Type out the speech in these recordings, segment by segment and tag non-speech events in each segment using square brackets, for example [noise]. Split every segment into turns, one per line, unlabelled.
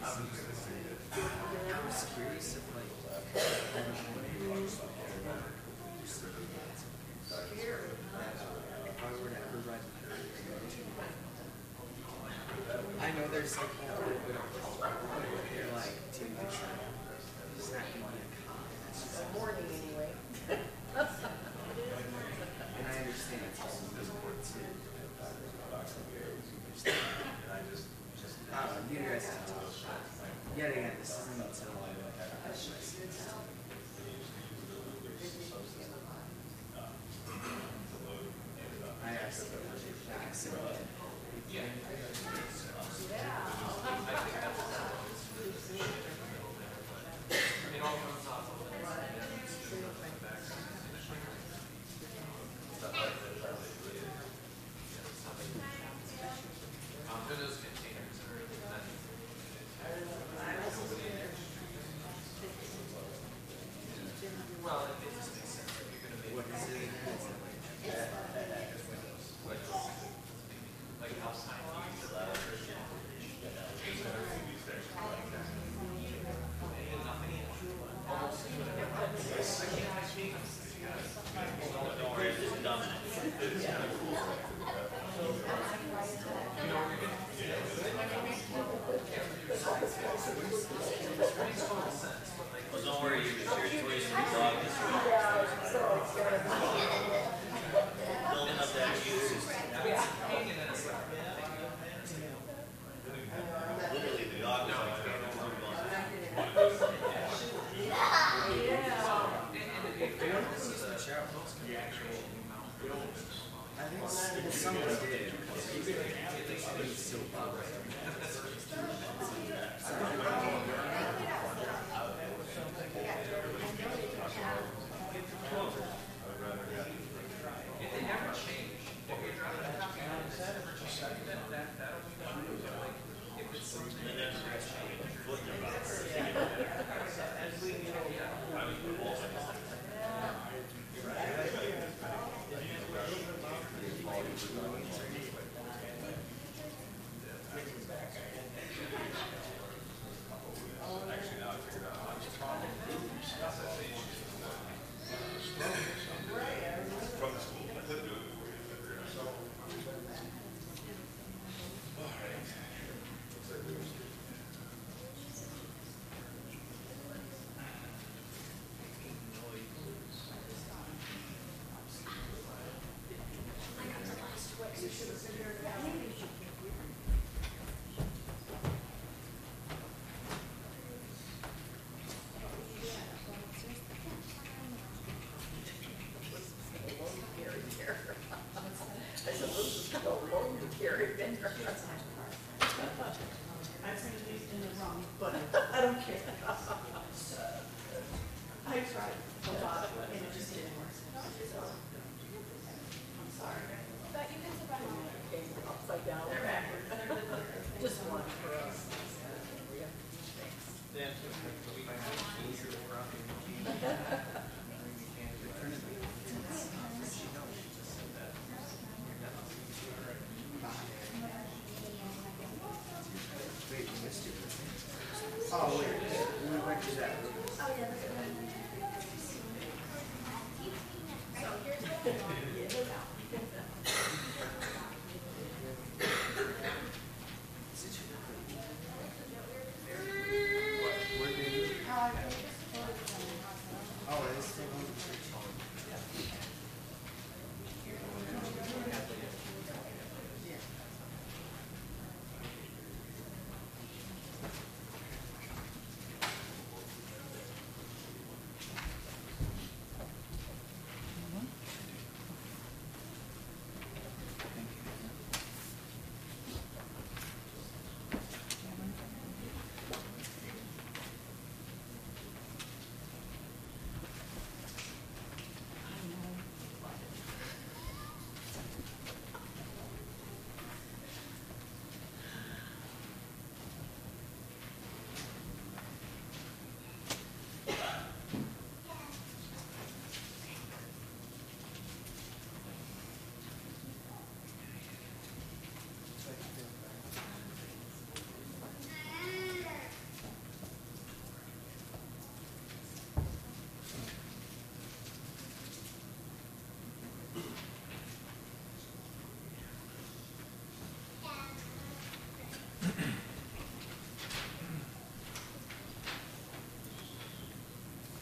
was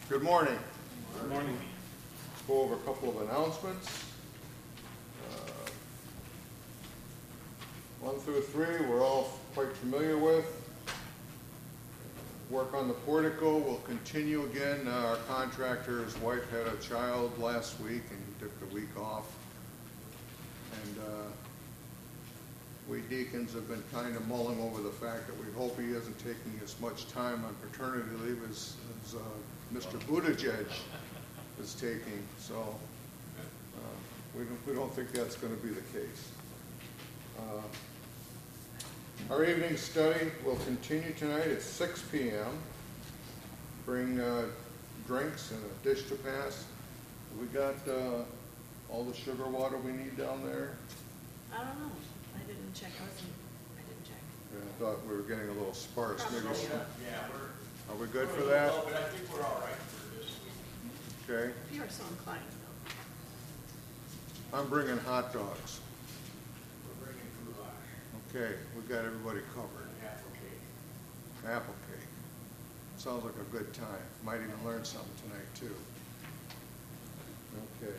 Good morning.
Good morning.
Let's Go over a couple of announcements. Uh, One through three, we're all quite familiar with. Work on the portico will continue again. Uh, Our contractor's wife had a child last week and he took the week off. And uh, we deacons have been kind of mulling over the fact that we hope he isn't taking as much time on paternity leave as, as uh, Mr. Buttigieg is taking, so uh, we don't, we don't think that's going to be the case. Uh, Our evening study will continue tonight at six P M. Bring uh, drinks and a dish to pass. We got uh, all the sugar water we need down there?
I don't know. I didn't check. I wasn't, I didn't check.
Yeah, I thought we were getting a little sparse, maybe.
Probably.
some-
Yeah, we're.
Are we good for that?
But I think we're all right for this week.
Okay.
If you are so inclined, though.
I'm bringing hot dogs.
We're bringing goulash
Okay, we've got everybody covered.
and apple cake.
Apple cake. Sounds like a good time. Might even learn something tonight, too. Okay.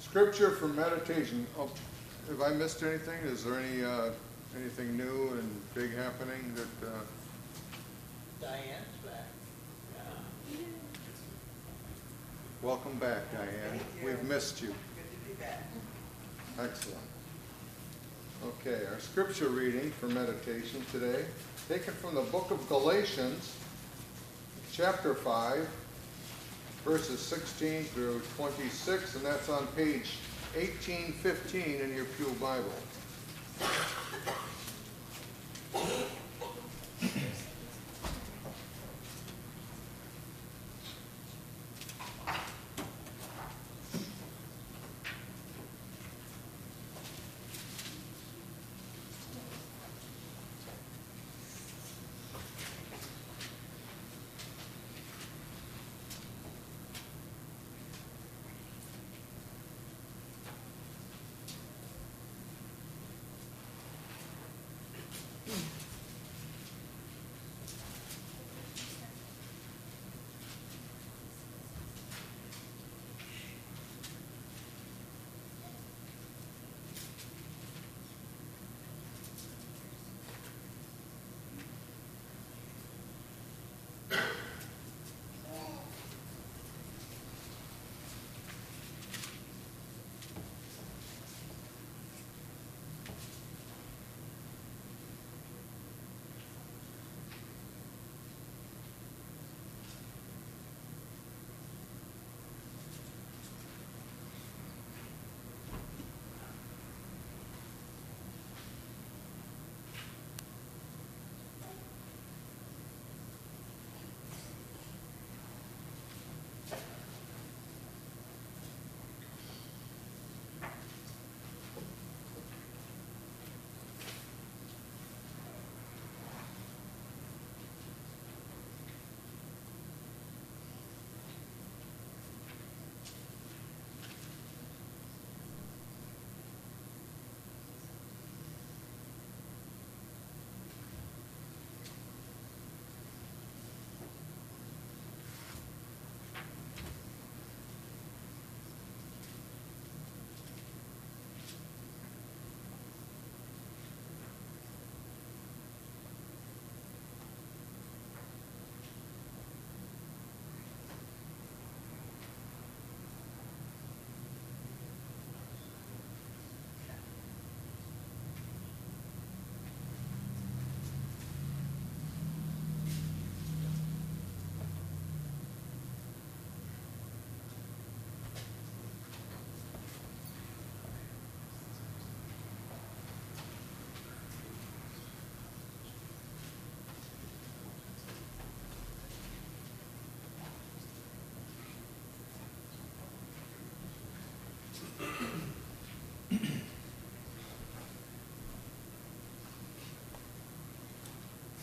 Scripture for meditation. Oh, Have I missed anything? Is there any, uh, anything new and big happening that, uh,
Diane's back.
welcome back, Diane.
Thank you.
We've missed you.
Good to be back.
Excellent. Okay, our scripture reading for meditation today, taken from the book of Galatians, chapter 5, verses 16 through 26, and that's on page 1815 in your Pew Bible.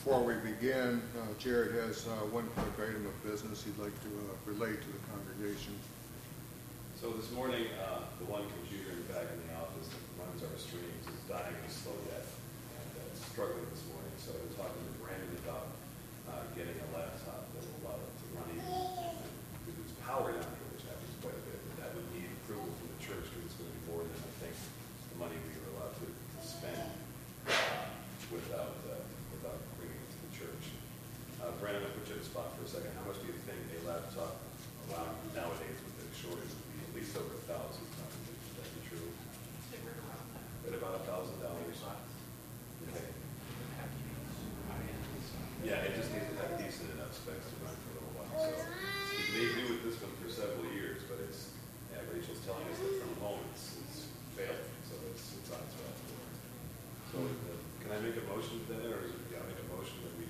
Before we begin, uh, Jared has uh, one quick item of business he'd like to uh, relate to the congregation.
So this morning, uh, the one computer in the back of the office that runs our streams is dying of slow death and uh, struggling this morning. So I was talking to Brandon about uh, getting a laptop that will allow it to run even power down here, which happens quite a bit, but that would need approval from the church, because it's gonna be more than, I think, the money we were allowed to, to spend uh, without, uh, without bringing it to the church. Uh, Brandon, I put you on the spot for a second. How much do you think a laptop allowed nowadays with the shortage would be? At least over a thousand, would that be true?
They were around that.
At about a thousand dollars? Yeah, it just needs to have decent enough specs to run for a little while, so. We may do with this one for several years, but it's, yeah, Rachel's telling us that from home, it's, it's failing, so it's, it's on its way. So, uh, can I make a motion to that, or is it, yeah, make a motion that we,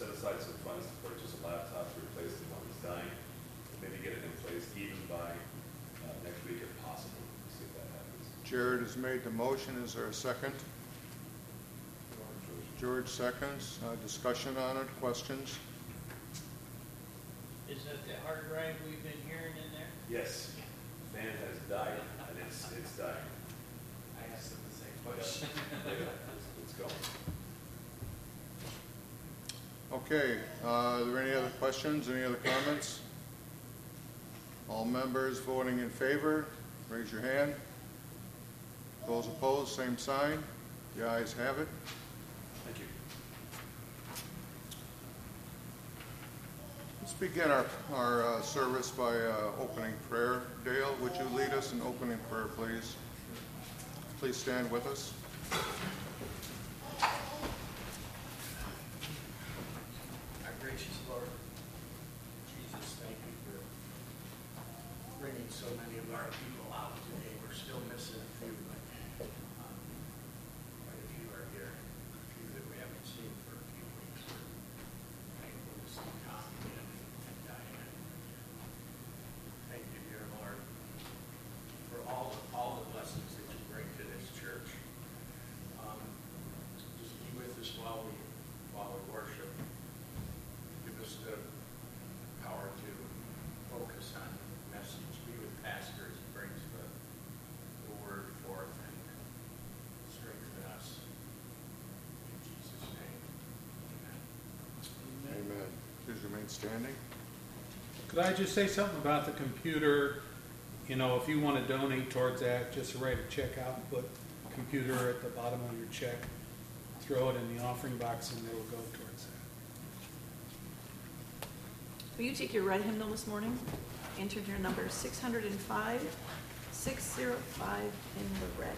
set aside some funds to purchase a laptop to replace the one that's dying, maybe get it in place even by, uh, next week if possible, see if that happens.
Jared has made the motion. Is there a second? George seconds. Uh, Discussion on it, questions?
Is that the hard drive we've been hearing in there?
Yes, man has died, and it's, it's dying.
I asked them the same question. [laughs]
It's going.
Okay, uh, are there any other questions, any other comments? All members voting in favor, raise your hand. Those opposed, same sign. The ayes have it.
Thank you.
Let's begin our, our uh, service by uh, opening prayer. Dale, would you lead us in opening prayer, please? Please stand with us.
Our gracious Lord, Jesus, thank you for bringing so many of our people out today. We're still missing a few, but um, quite a few are here, a few that we haven't seen for a few weeks. We're Thankful to see Tommy and and Diane. Thank you, dear Lord, for all, all the blessings that you bring to this church. Um, Just be with us while we, while we worship. Give us the power to focus on the message. Be with Pastor as he brings the, the word forth and strengthen us. In Jesus' name, amen.
Amen. Please remain standing.
Could I just say something about the computer? You know, if you want to donate towards that, just write a check out and put computer at the bottom of your check. Throw it in the offering box and it'll go towards that.
Will you take your red hymnal this morning? Enter your number 605, 605 in the red.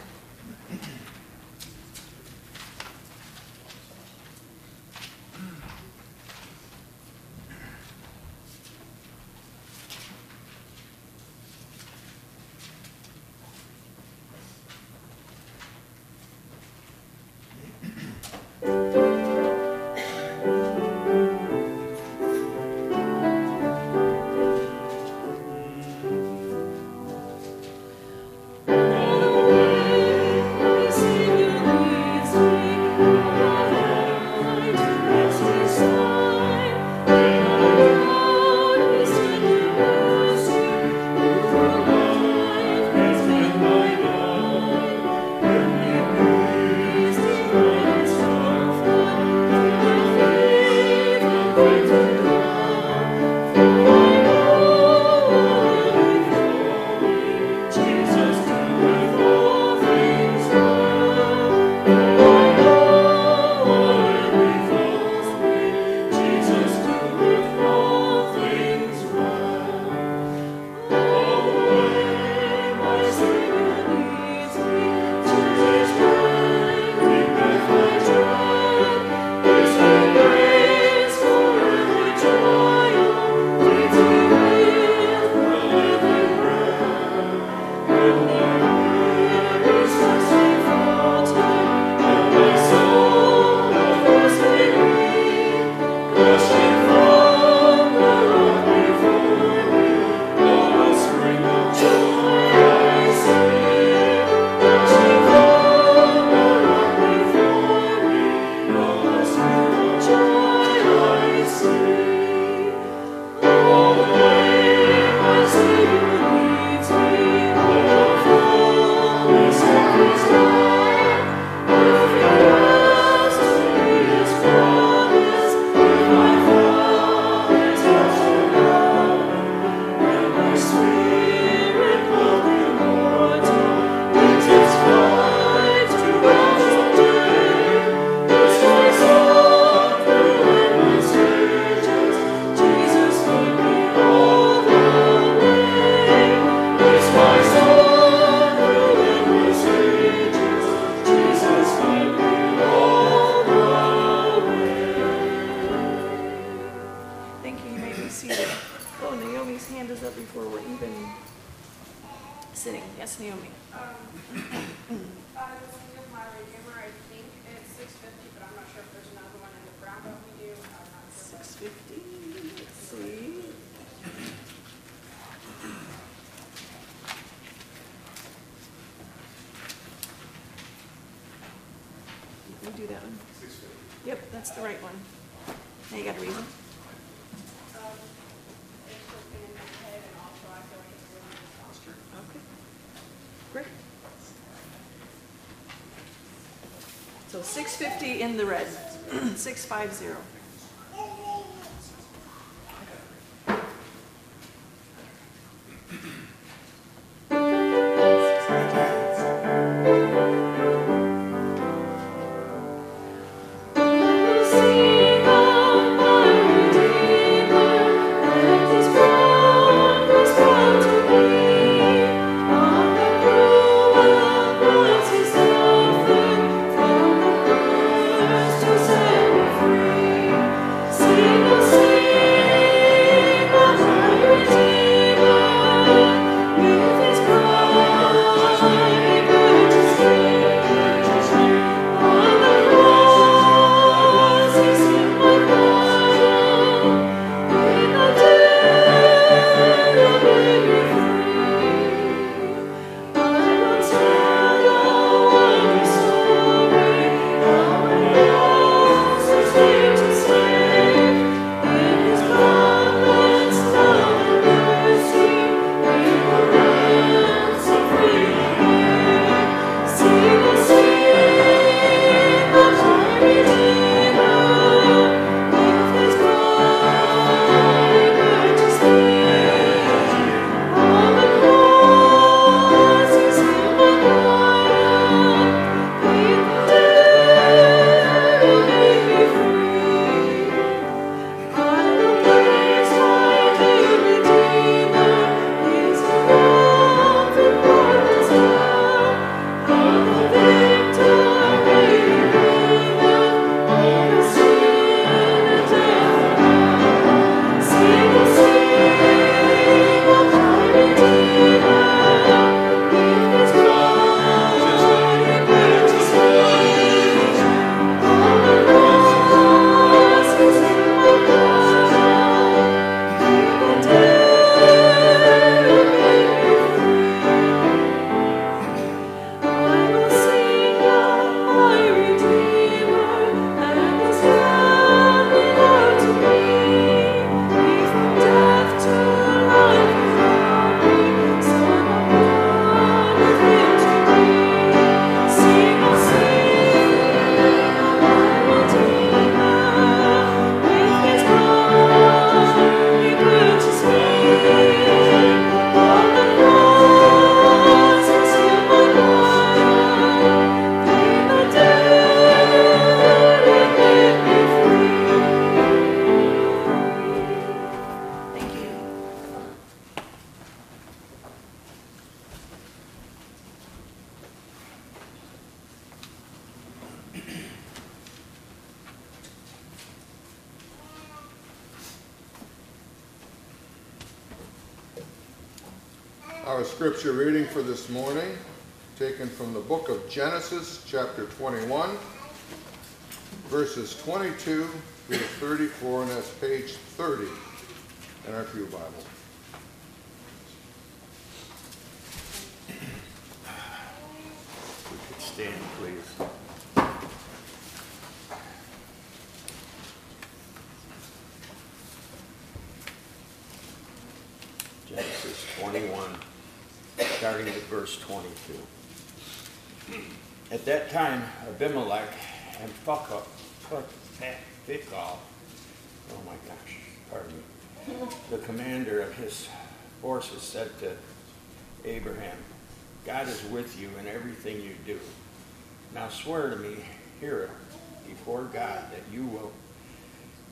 Five zero.
Genesis, chapter 21, verses 22 through 34, and that's page 30 in our Pew Bible.
We could stand, please. Genesis 21, starting at verse 22. At that time, Abimelech and Phicol, oh my gosh, pardon me, the commander of his forces said to Abraham, God is with you in everything you do. Now swear to me here before God that you will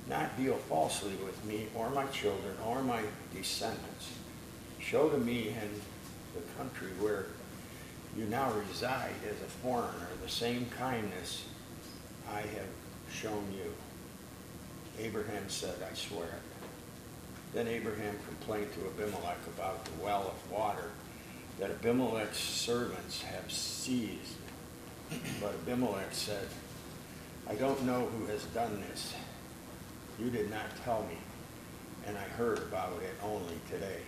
not deal falsely with me or my children or my descendants. Show to me in the country where you now reside as a foreigner the same kindness I have shown you. Abraham said, I swear it. Then Abraham complained to Abimelech about the well of water that Abimelech's servants have seized. But Abimelech said, I don't know who has done this. You did not tell me, and I heard about it only today.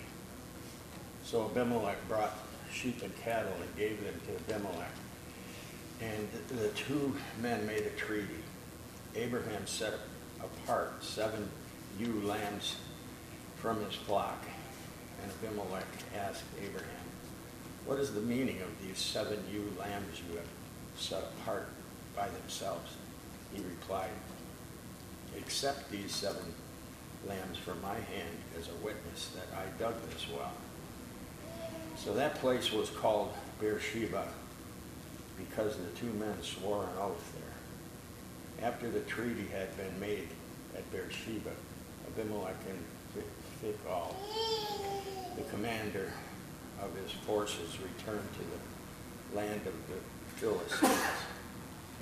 So Abimelech brought sheep and cattle and gave them to Abimelech. And the two men made a treaty. Abraham set apart seven ewe lambs from his flock. And Abimelech asked Abraham, What is the meaning of these seven ewe lambs you have set apart by themselves? He replied, Accept these seven lambs from my hand as a witness that I dug this well. So that place was called Beersheba because the two men swore an oath there. After the treaty had been made at Beersheba, Abimelech and Phicol, the commander of his forces, returned to the land of the Philistines.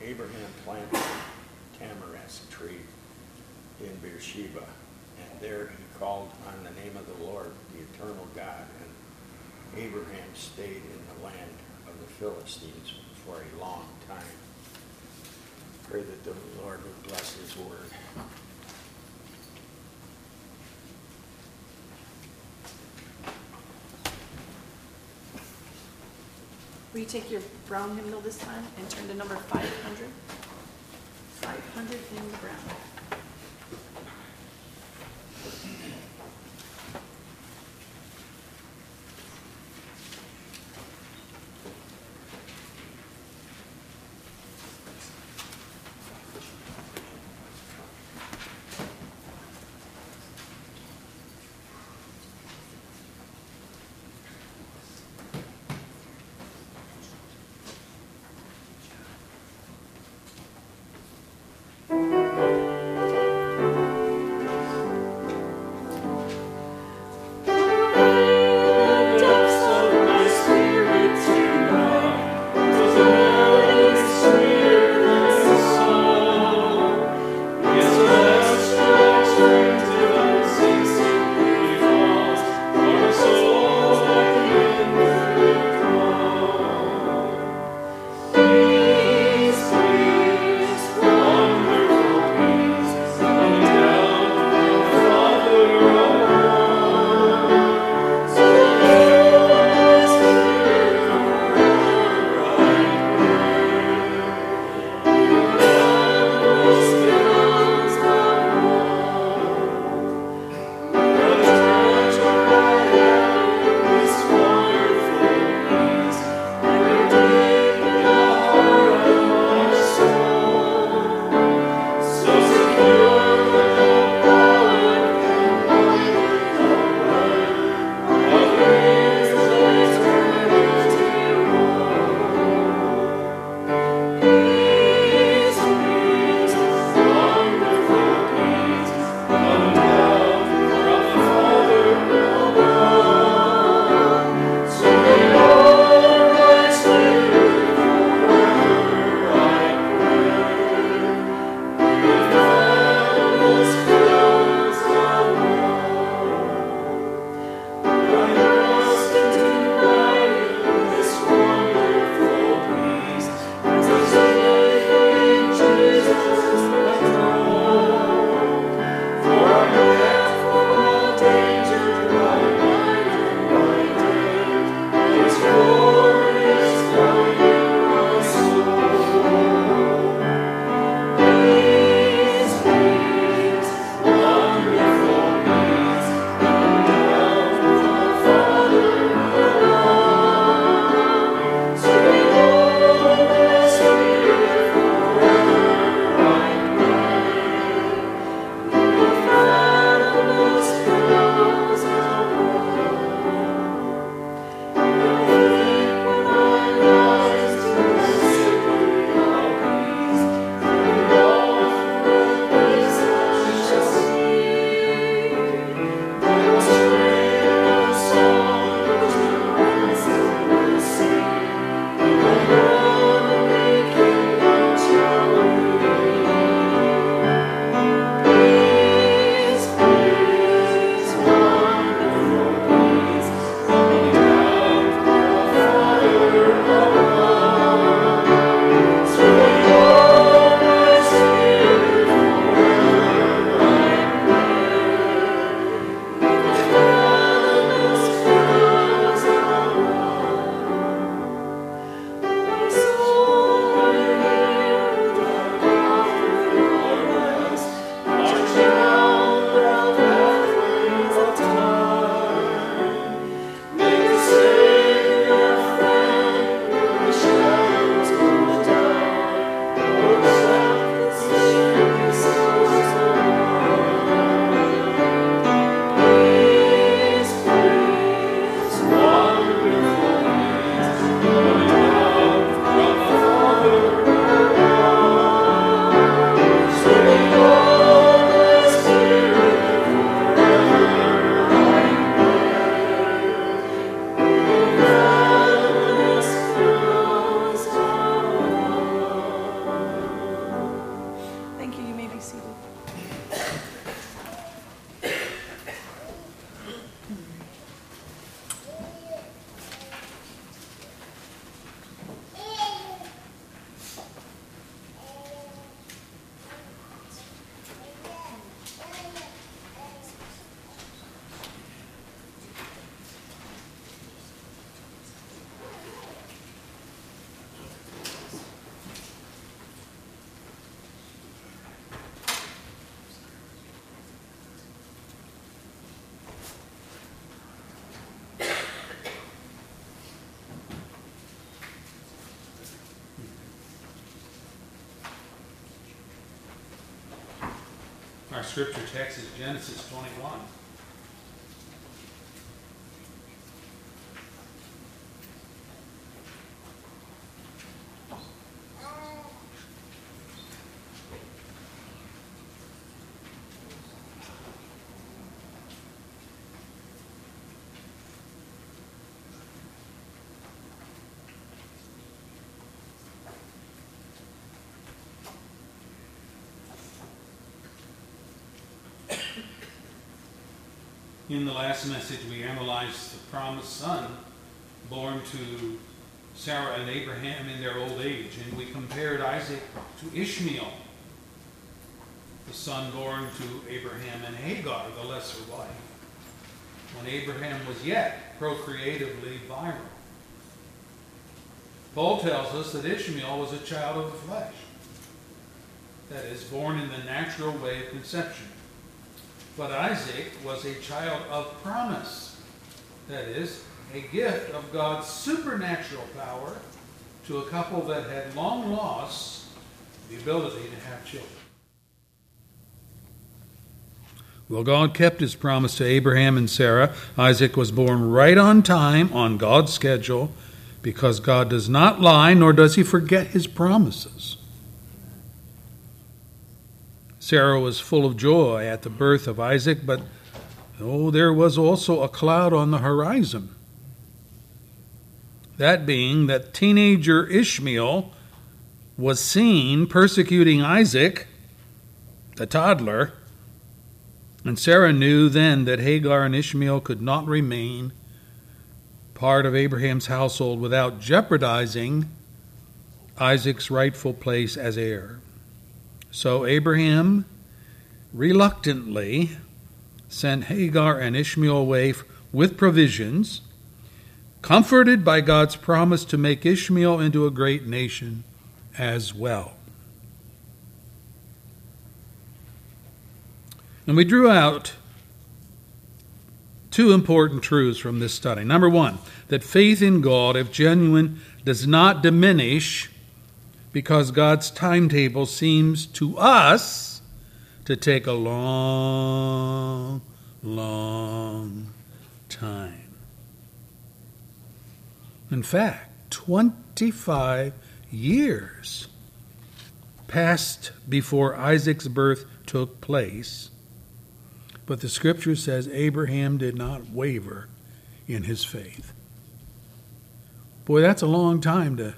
Abraham planted a tamarisk tree in Beersheba, and there he called on the name of the Lord, the eternal God, Abraham stayed in the land of the Philistines for a long time. Pray that the Lord would bless his word.
Will you take your brown hymnal this time and turn to number 500? 500 in the brown.
Is Genesis 21. In the last message, we analyzed the promised son born to Sarah and Abraham in their old age, and we compared Isaac to Ishmael, the son born to Abraham and Hagar, the lesser wife, when Abraham was yet procreatively virile. Paul tells us that Ishmael was a child of the flesh, that is, born in the natural way of conception. But Isaac was a child of promise. That is, a gift of God's supernatural power to a couple that had long lost the ability to have children. Well, God kept his promise to Abraham and Sarah. Isaac was born right on time, on God's schedule, because God does not lie, nor does he forget his promises. Sarah was full of joy at the birth of Isaac, but oh, there was also a cloud on the horizon. That being that teenager Ishmael was seen persecuting Isaac, the toddler, and Sarah knew then that Hagar and Ishmael could not remain part of Abraham's household without jeopardizing Isaac's rightful place as heir. So Abraham reluctantly sent Hagar and Ishmael away with provisions, comforted by God's promise to make Ishmael into a great nation as well. And we drew out two important truths from this study. Number one, that faith in God, if genuine, does not diminish because God's timetable seems to us to take a long, long time. In fact, 25 years passed before Isaac's birth took place, but the scripture says Abraham did not waver in his faith. Boy, that's a long time to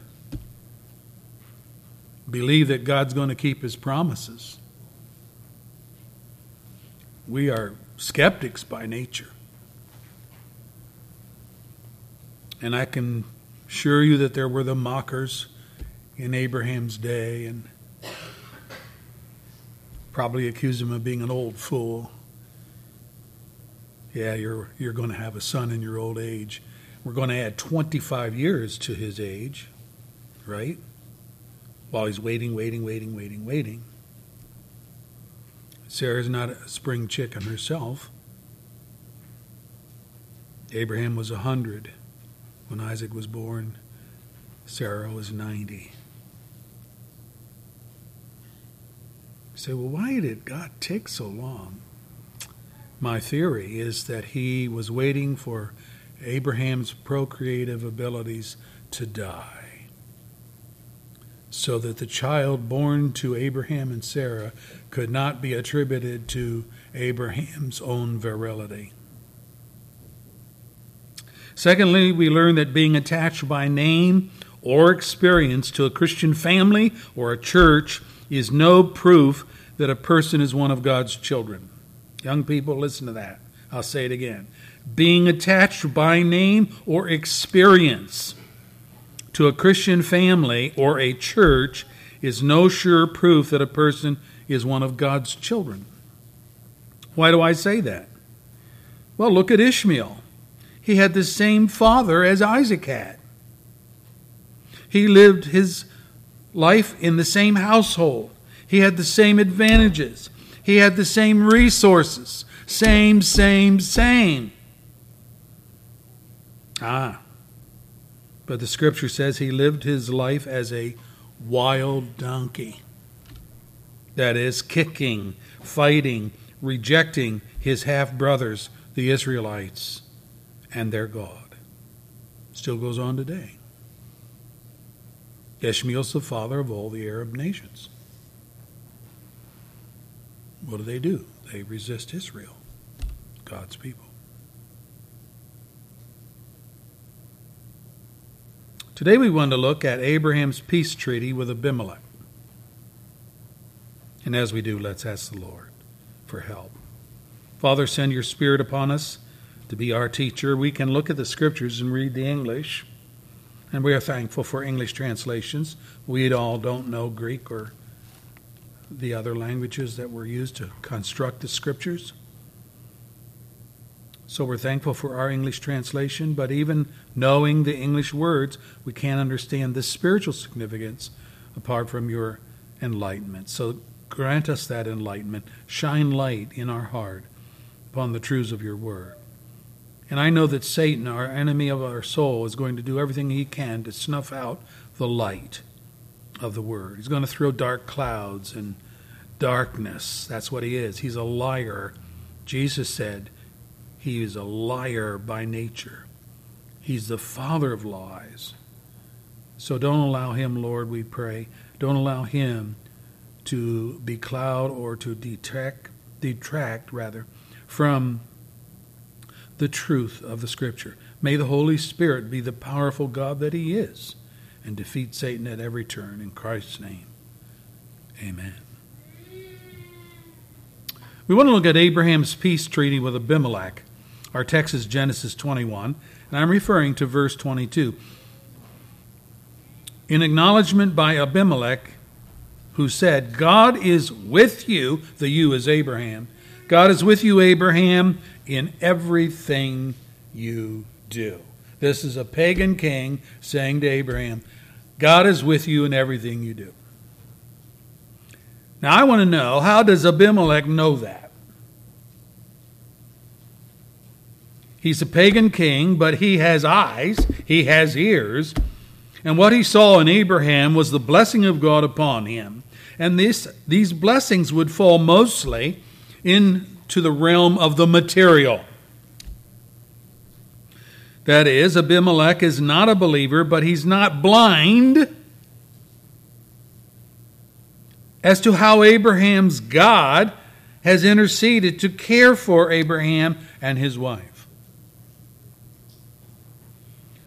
believe that God's going to keep his promises. We are skeptics by nature. And I can assure you that there were the mockers in Abraham's day and probably accused him of being an old fool. Yeah, you're, you're going to have a son in your old age. We're going to add 25 years to his age, right? While he's waiting, waiting, waiting, waiting, waiting. Sarah's not a spring chicken herself. Abraham was a 100 when Isaac was born. Sarah was 90. You say, well, why did God take so long? My theory is that he was waiting for Abraham's procreative abilities to die so that the child born to Abraham and Sarah could not be attributed to Abraham's own virility. Secondly, we learn that being attached by name or experience to a Christian family or a church is no proof that a person is one of God's children. Young people, listen to that. I'll say it again. Being attached by name or experience to a Christian family or a church is no sure proof that a person is one of God's children. Why do I say that? Well, look at Ishmael. He had the same father as Isaac had. He lived his life in the same household. He had the same advantages. He had the same resources. Same, same, same. Ah. But the scripture says he lived his life as a wild donkey. That is, kicking, fighting, rejecting his half brothers, the Israelites, and their God. Still goes on today. Ishmael's the father of all the Arab nations. What do they do? They resist Israel, God's people. Today we want to look at Abraham's peace treaty with Abimelech. And as we do, let's ask the Lord for help. Father, send your Spirit upon us to be our teacher. We can look at the scriptures and read the English, and we are thankful for English translations. We all don't know Greek or the other languages that were used to construct the scriptures. So we're thankful for our English translation, but even knowing the English words, we can't understand the spiritual significance apart from your enlightenment. So grant us that enlightenment. Shine light in our heart upon the truths of your word. And I know that Satan, our enemy of our soul, is going to do everything he can to snuff out the light of the word. He's going to throw dark clouds and darkness. That's what he is. He's a liar. Jesus said he is a liar by nature. He's the father of lies. So don't allow him, Lord, we pray. Don't allow him to be cloud or to detract, detract rather, from the truth of the Scripture. May the Holy Spirit be the powerful God that He is and defeat Satan at every turn. In Christ's name, amen. We want to look at Abraham's peace treaty with Abimelech. Our text is Genesis 21, and I'm referring to verse 22. In acknowledgement by Abimelech, who said, God is with you, the you is Abraham. God is with you, Abraham, in everything you do. This is a pagan king saying to Abraham, God is with you in everything you do. Now I want to know how does Abimelech know that? He's a pagan king, but he has eyes, he has ears, and what he saw in Abraham was the blessing of God upon him. And this, these blessings would fall mostly into the realm of the material. That is, Abimelech is not a believer, but he's not blind as to how Abraham's God has interceded to care for Abraham and his wife.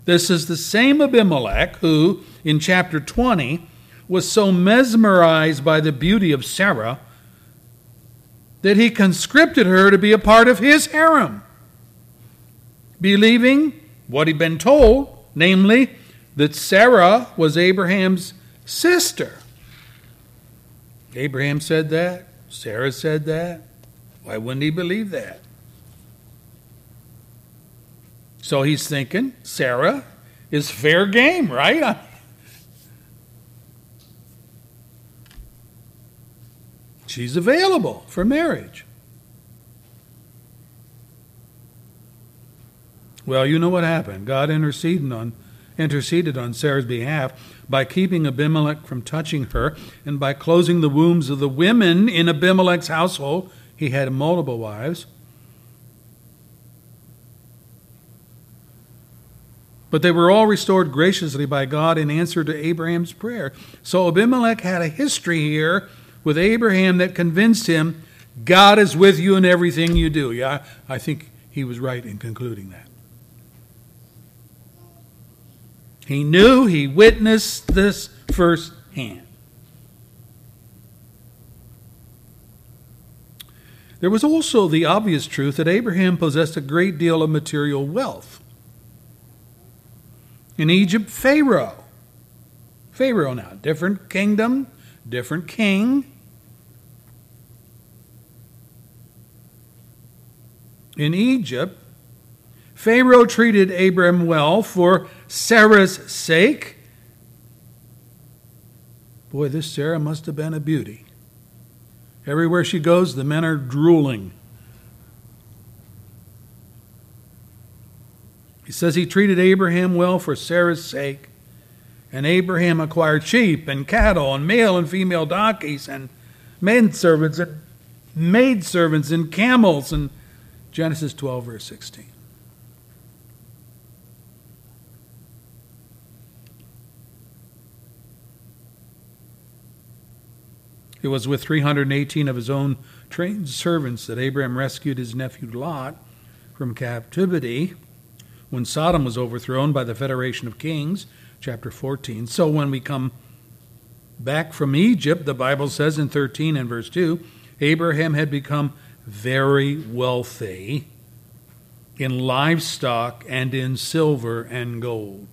This is the same Abimelech who, in chapter 20, was so mesmerized by the beauty of Sarah that he conscripted her to be a part of his harem, believing what he'd been told, namely, that Sarah was Abraham's sister. Abraham said that. Sarah said that. Why wouldn't he believe that? So he's thinking Sarah is fair game, right? [laughs] She's available for marriage. Well, you know what happened. God interceded on, interceded on Sarah's behalf by keeping Abimelech from touching her and by closing the wombs of the women in Abimelech's household. He had multiple wives. But they were all restored graciously by God in answer to Abraham's prayer. So Abimelech had a history here with Abraham that convinced him God is with you in everything you do. Yeah, I think he was right in concluding that. He knew, he witnessed this firsthand. There was also the obvious truth that Abraham possessed a great deal of material wealth. In Egypt, Pharaoh. Pharaoh now, different kingdom, different king. In Egypt, Pharaoh treated Abram well for Sarah's sake. Boy, this Sarah must have been a beauty. Everywhere she goes, the men are drooling. He says he treated Abraham well for Sarah's sake. And Abraham acquired sheep and cattle and male and female donkeys and maidservants and maidservants and camels and Genesis 12, verse 16. It was with 318 of his own trained servants that Abraham rescued his nephew Lot from captivity when Sodom was overthrown by the Federation of Kings, chapter 14. So when we come back from Egypt, the Bible says in 13 and verse 2 Abraham had become very wealthy in livestock and in silver and gold.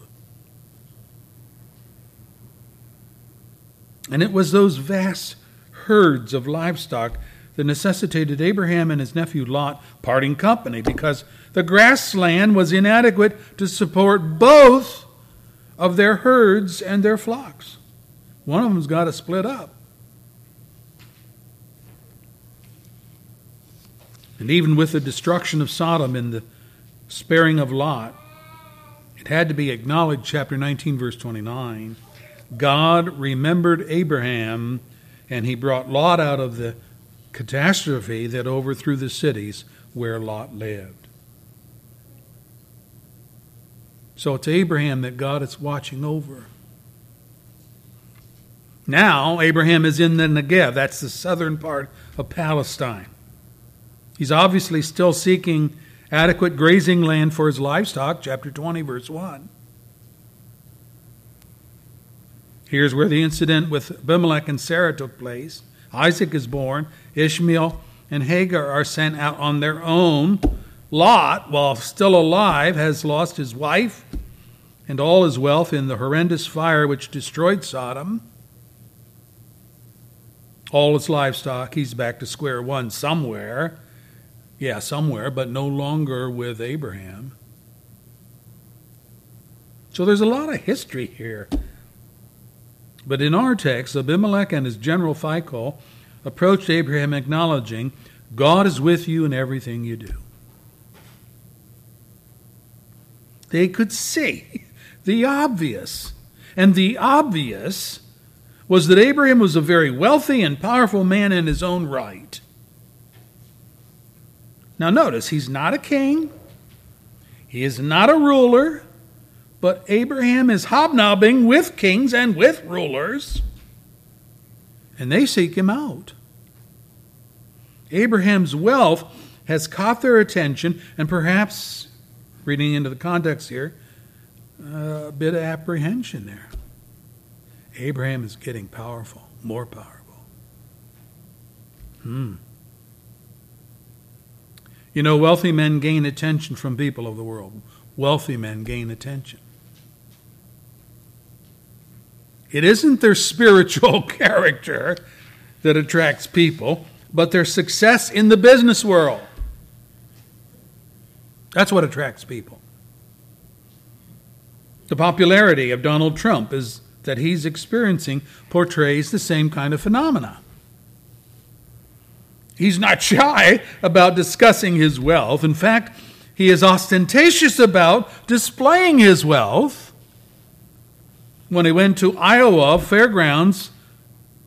And it was those vast herds of livestock that necessitated Abraham and his nephew Lot parting company because the grassland was inadequate to support both of their herds and their flocks. One of them's got to split up. And even with the destruction of Sodom and the sparing of Lot, it had to be acknowledged, chapter 19, verse 29. God remembered Abraham and he brought Lot out of the catastrophe that overthrew the cities where Lot lived. So it's Abraham that God is watching over. Now, Abraham is in the Negev, that's the southern part of Palestine. He's obviously still seeking adequate grazing land for his livestock, chapter 20, verse 1. Here's where the incident with Abimelech and Sarah took place. Isaac is born, Ishmael and Hagar are sent out on their own. Lot, while still alive, has lost his wife and all his wealth in the horrendous fire which destroyed Sodom. All his livestock, he's back to square one somewhere. Yeah, somewhere, but no longer with Abraham. So there's a lot of history here. But in our text, Abimelech and his general Phicol approached Abraham acknowledging, God is with you in everything you do. They could see the obvious. And the obvious was that Abraham was a very wealthy and powerful man in his own right. Now, notice, he's not a king, he is not a ruler, but Abraham is hobnobbing with kings and with rulers, and they seek him out. Abraham's wealth has caught their attention, and perhaps, reading into the context here, a bit of apprehension there. Abraham is getting powerful, more powerful. Hmm. You know, wealthy men gain attention from people of the world. Wealthy men gain attention. It isn't their spiritual [laughs] character that attracts people, but their success in the business world. That's what attracts people. The popularity of Donald Trump is that he's experiencing portrays the same kind of phenomena. He's not [laughs] shy about discussing his wealth. In fact, he is ostentatious about displaying his wealth when he went to Iowa fairgrounds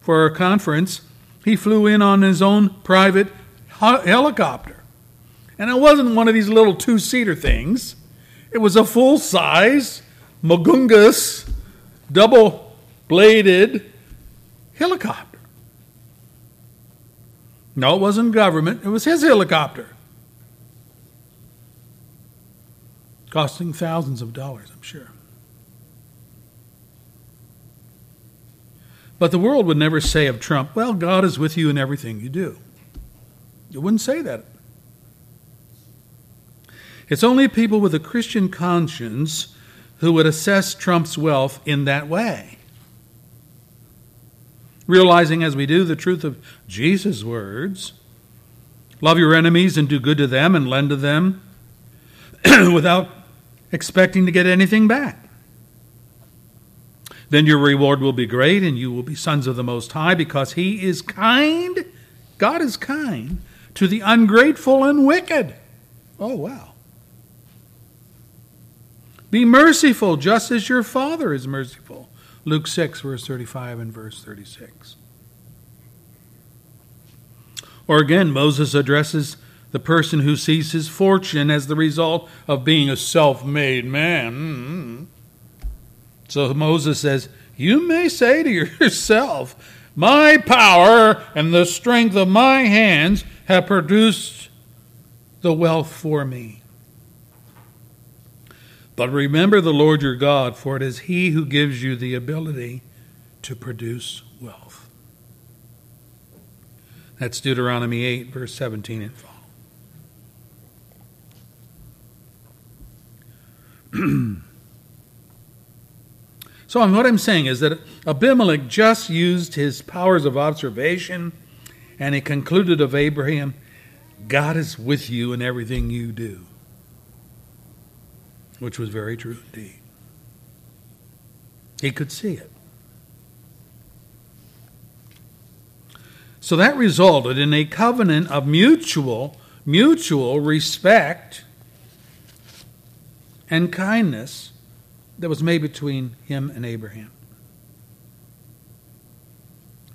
for a conference, he flew in on his own private helicopter. And it wasn't one of these little two seater things, it was a full size Magungus double bladed helicopter. No, it wasn't government, it was his helicopter. Costing thousands of dollars, I'm sure. But the world would never say of Trump, well, God is with you in everything you do. It wouldn't say that. It's only people with a Christian conscience who would assess Trump's wealth in that way. Realizing as we do the truth of Jesus' words love your enemies and do good to them and lend to them [clears throat] without expecting to get anything back. Then your reward will be great, and you will be sons of the Most High, because He is kind. God is kind to the ungrateful and wicked. Oh, wow. Be merciful, just as your Father is merciful. Luke 6, verse 35 and verse 36. Or again, Moses addresses the person who sees his fortune as the result of being a self made man. Mm-hmm. So Moses says, You may say to [laughs] yourself, My power and the strength of my hands have produced the wealth for me. But remember the Lord your God, for it is He who gives you the ability to produce wealth. That's Deuteronomy 8, verse 17 and following. [clears throat] so, what I'm saying is that Abimelech just used his powers of observation and he concluded of Abraham, God is with you in everything you do, which was very true indeed. He could see it. So that resulted in a covenant of mutual, mutual respect and kindness that was made between him and Abraham.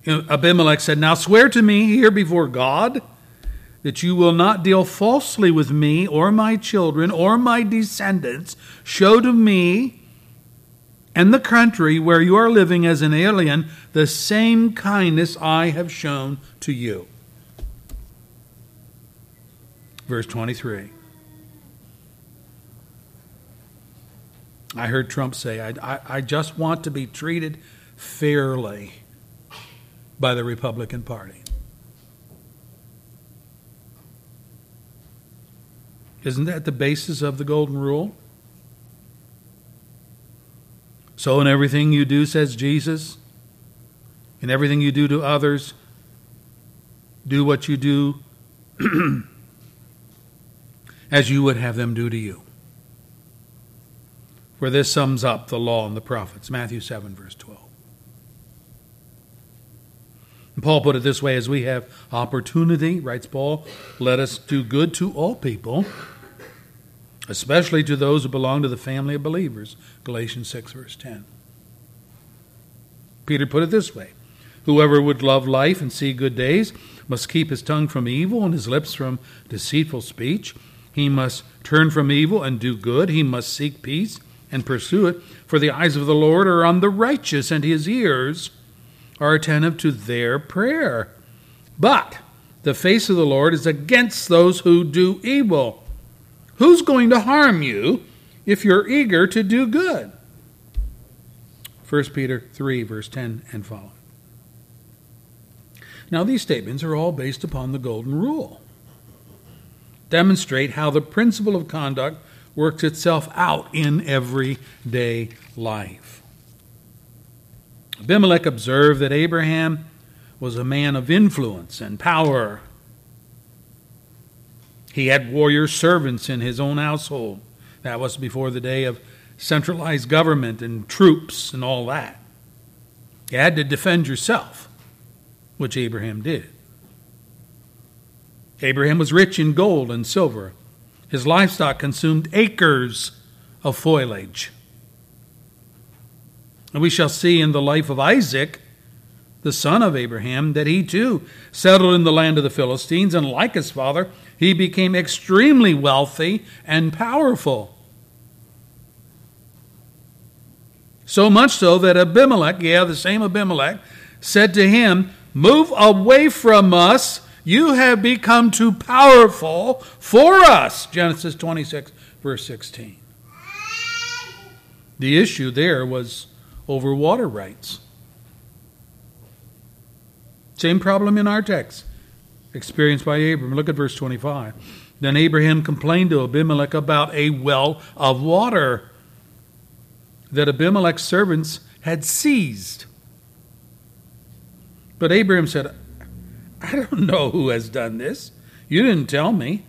Abimelech said, Now swear to me here before God that you will not deal falsely with me or my children or my descendants. Show to me and the country where you are living as an alien the same kindness I have shown to you. Verse 23. I heard Trump say, I, I, I just want to be treated fairly by the Republican Party. Isn't that the basis of the Golden Rule? So, in everything you do, says Jesus, in everything you do to others, do what you do [clears throat] as you would have them do to you. For this sums up the law and the prophets. Matthew 7, verse 12. And Paul put it this way as we have opportunity, writes Paul, let us do good to all people, especially to those who belong to the family of believers. Galatians 6, verse 10. Peter put it this way Whoever would love life and see good days must keep his tongue from evil and his lips from deceitful speech. He must turn from evil and do good. He must seek peace and pursue it. For the eyes of the Lord are on the righteous, and his ears are attentive to their prayer. But the face of the Lord is against those who do evil. Who's going to harm you if you're eager to do good? 1 Peter 3, verse 10 and following. Now, these statements are all based upon the Golden Rule, demonstrate how the principle of conduct works itself out in everyday life. Abimelech observed that Abraham was a man of influence and power. He had warrior servants in his own household. That was before the day of centralized government and troops and all that. You had to defend yourself, which Abraham did. Abraham was rich in gold and silver. His livestock consumed acres of foliage. And we shall see in the life of Isaac, the son of Abraham, that he too settled in the land of the Philistines, and like his father, he became extremely wealthy and powerful. So much so that Abimelech, yeah, the same Abimelech, said to him, Move away from us. You have become too powerful for us. Genesis 26, verse 16. The issue there was over water rights. Same problem in our text, experienced by Abram. Look at verse 25. Then Abraham complained to Abimelech about a well of water that Abimelech's servants had seized. But Abraham said, I don't know who has done this. You didn't tell me.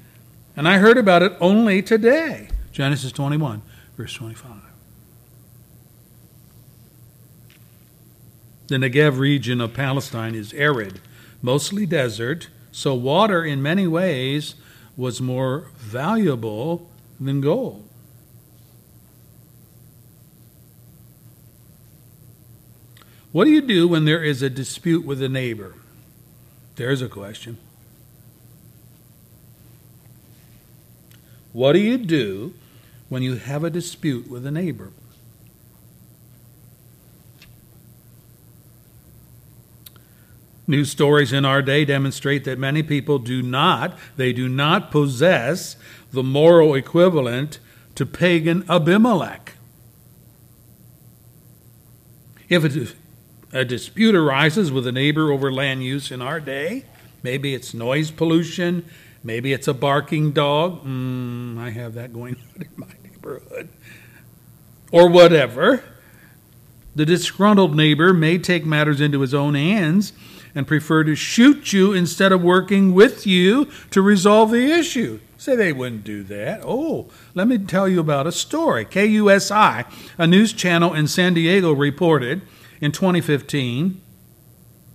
And I heard about it only today. Genesis 21, verse 25. The Negev region of Palestine is arid, mostly desert, so water in many ways was more valuable than gold. What do you do when there is a dispute with a neighbor? There's a question. What do you do when you have a dispute with a neighbor? News stories in our day demonstrate that many people do not, they do not possess the moral equivalent to pagan Abimelech. If a, a dispute arises with a neighbor over land use in our day, maybe it's noise pollution, maybe it's a barking dog. Mm, I have that going [laughs] on in my neighborhood. Or whatever. The disgruntled neighbor may take matters into his own hands and prefer to shoot you instead of working with you to resolve the issue. Say they wouldn't do that. Oh, let me tell you about a story. KUSI, a news channel in San Diego, reported in 2015,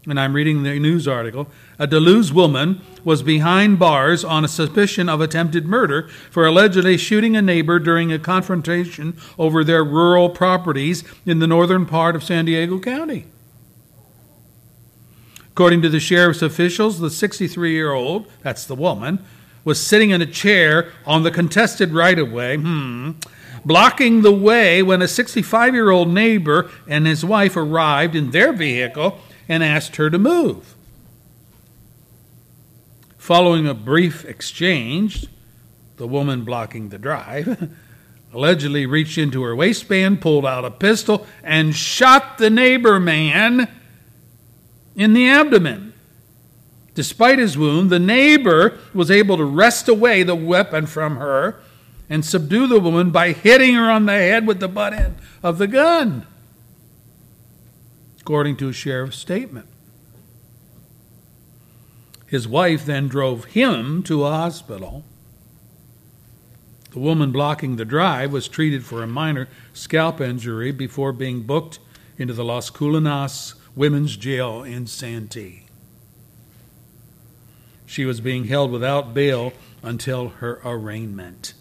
and I'm reading the news article, a Duluth woman was behind bars on a suspicion of attempted murder for allegedly shooting a neighbor during a confrontation over their rural properties in the northern part of San Diego County. According to the sheriff's officials, the 63 year old, that's the woman, was sitting in a chair on the contested right of way, hmm, blocking the way when a 65 year old neighbor and his wife arrived in their vehicle and asked her to move. Following a brief exchange, the woman blocking the drive [laughs] allegedly reached into her waistband, pulled out a pistol, and shot the neighbor man in the abdomen. Despite his wound, the neighbor was able to wrest away the weapon from her and subdue the woman by hitting her on the head with the butt end of the gun, according to a sheriff's statement. His wife then drove him to a hospital. The woman blocking the drive was treated for a minor scalp injury before being booked into the Las Colinas Women's Jail in Santee. She was being held without bail until her arraignment.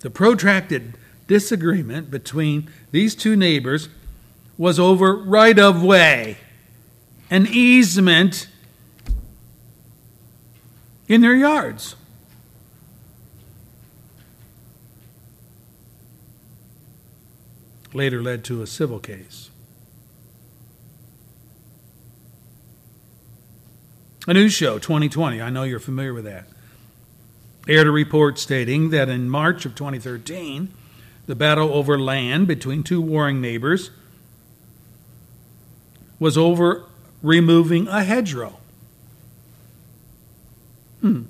The protracted disagreement between these two neighbors was over right of way, an easement in their yards. Later led to a civil case. A news show, 2020, I know you're familiar with that, aired a report stating that in March of 2013, the battle over land between two warring neighbors was over removing a hedgerow. Hmm.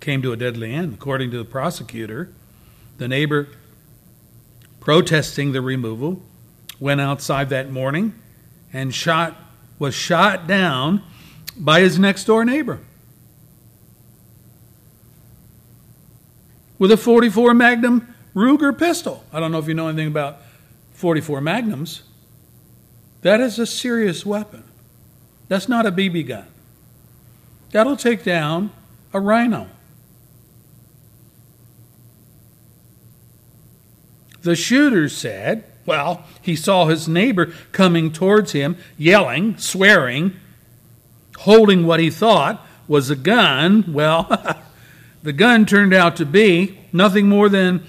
Came to a deadly end. According to the prosecutor, the neighbor protesting the removal went outside that morning and shot was shot down by his next door neighbor with a 44 Magnum Ruger pistol. I don't know if you know anything about 44 Magnums. That is a serious weapon. That's not a BB gun. That'll take down a rhino. The shooter said, well, he saw his neighbor coming towards him, yelling, swearing, holding what he thought was a gun. Well, [laughs] the gun turned out to be nothing more than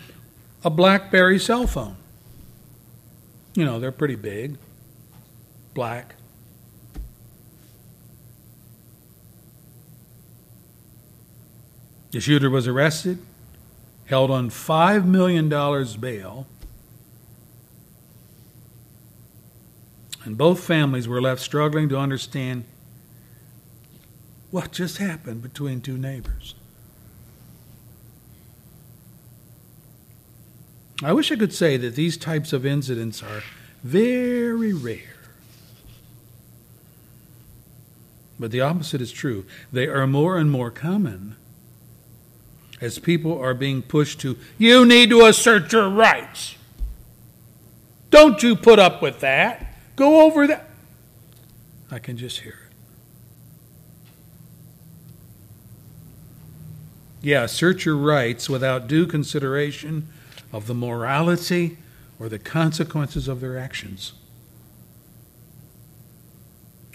a Blackberry cell phone. You know, they're pretty big, black. The shooter was arrested, held on $5 million bail, and both families were left struggling to understand what just happened between two neighbors. I wish I could say that these types of incidents are very rare. But the opposite is true. They are more and more common as people are being pushed to, you need to assert your rights. Don't you put up with that. Go over that. I can just hear it. Yeah, assert your rights without due consideration of the morality or the consequences of their actions.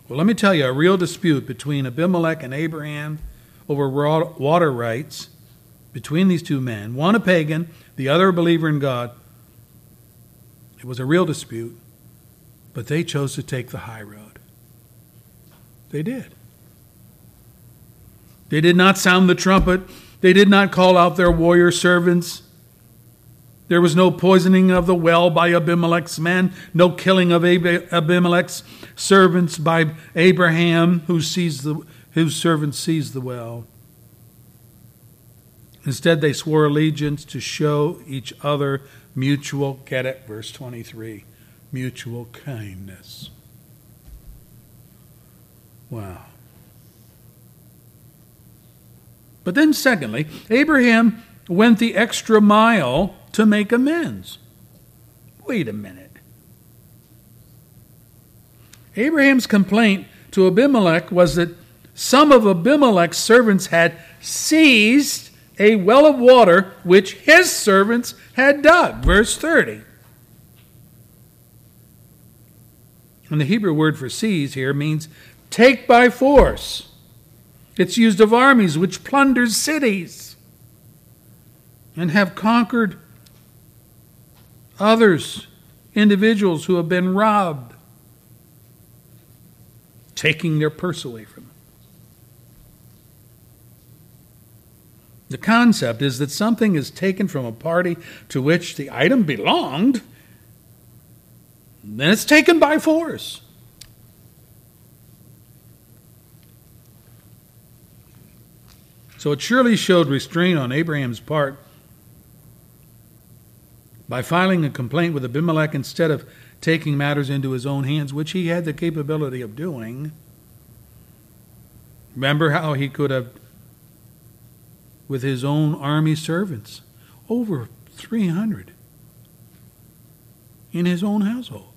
Well, let me tell you a real dispute between Abimelech and Abraham over water rights between these two men, one a pagan, the other a believer in God. It was a real dispute, but they chose to take the high road. They did. They did not sound the trumpet. They did not call out their warrior servants. There was no poisoning of the well by Abimelech's men, no killing of Abimelech's servants by Abraham, whose servant seize the well. Instead, they swore allegiance to show each other mutual, get it, verse 23, mutual kindness. Wow. But then, secondly, Abraham went the extra mile to make amends. Wait a minute. Abraham's complaint to Abimelech was that some of Abimelech's servants had seized a well of water which his servants had dug. Verse 30. And the Hebrew word for seize here means take by force. It's used of armies which plunder cities and have conquered others, individuals who have been robbed, taking their purse away from them. The concept is that something is taken from a party to which the item belonged, then it's taken by force. So it surely showed restraint on Abraham's part by filing a complaint with Abimelech instead of taking matters into his own hands, which he had the capability of doing. Remember how he could have, with his own army servants, over 300 in his own household.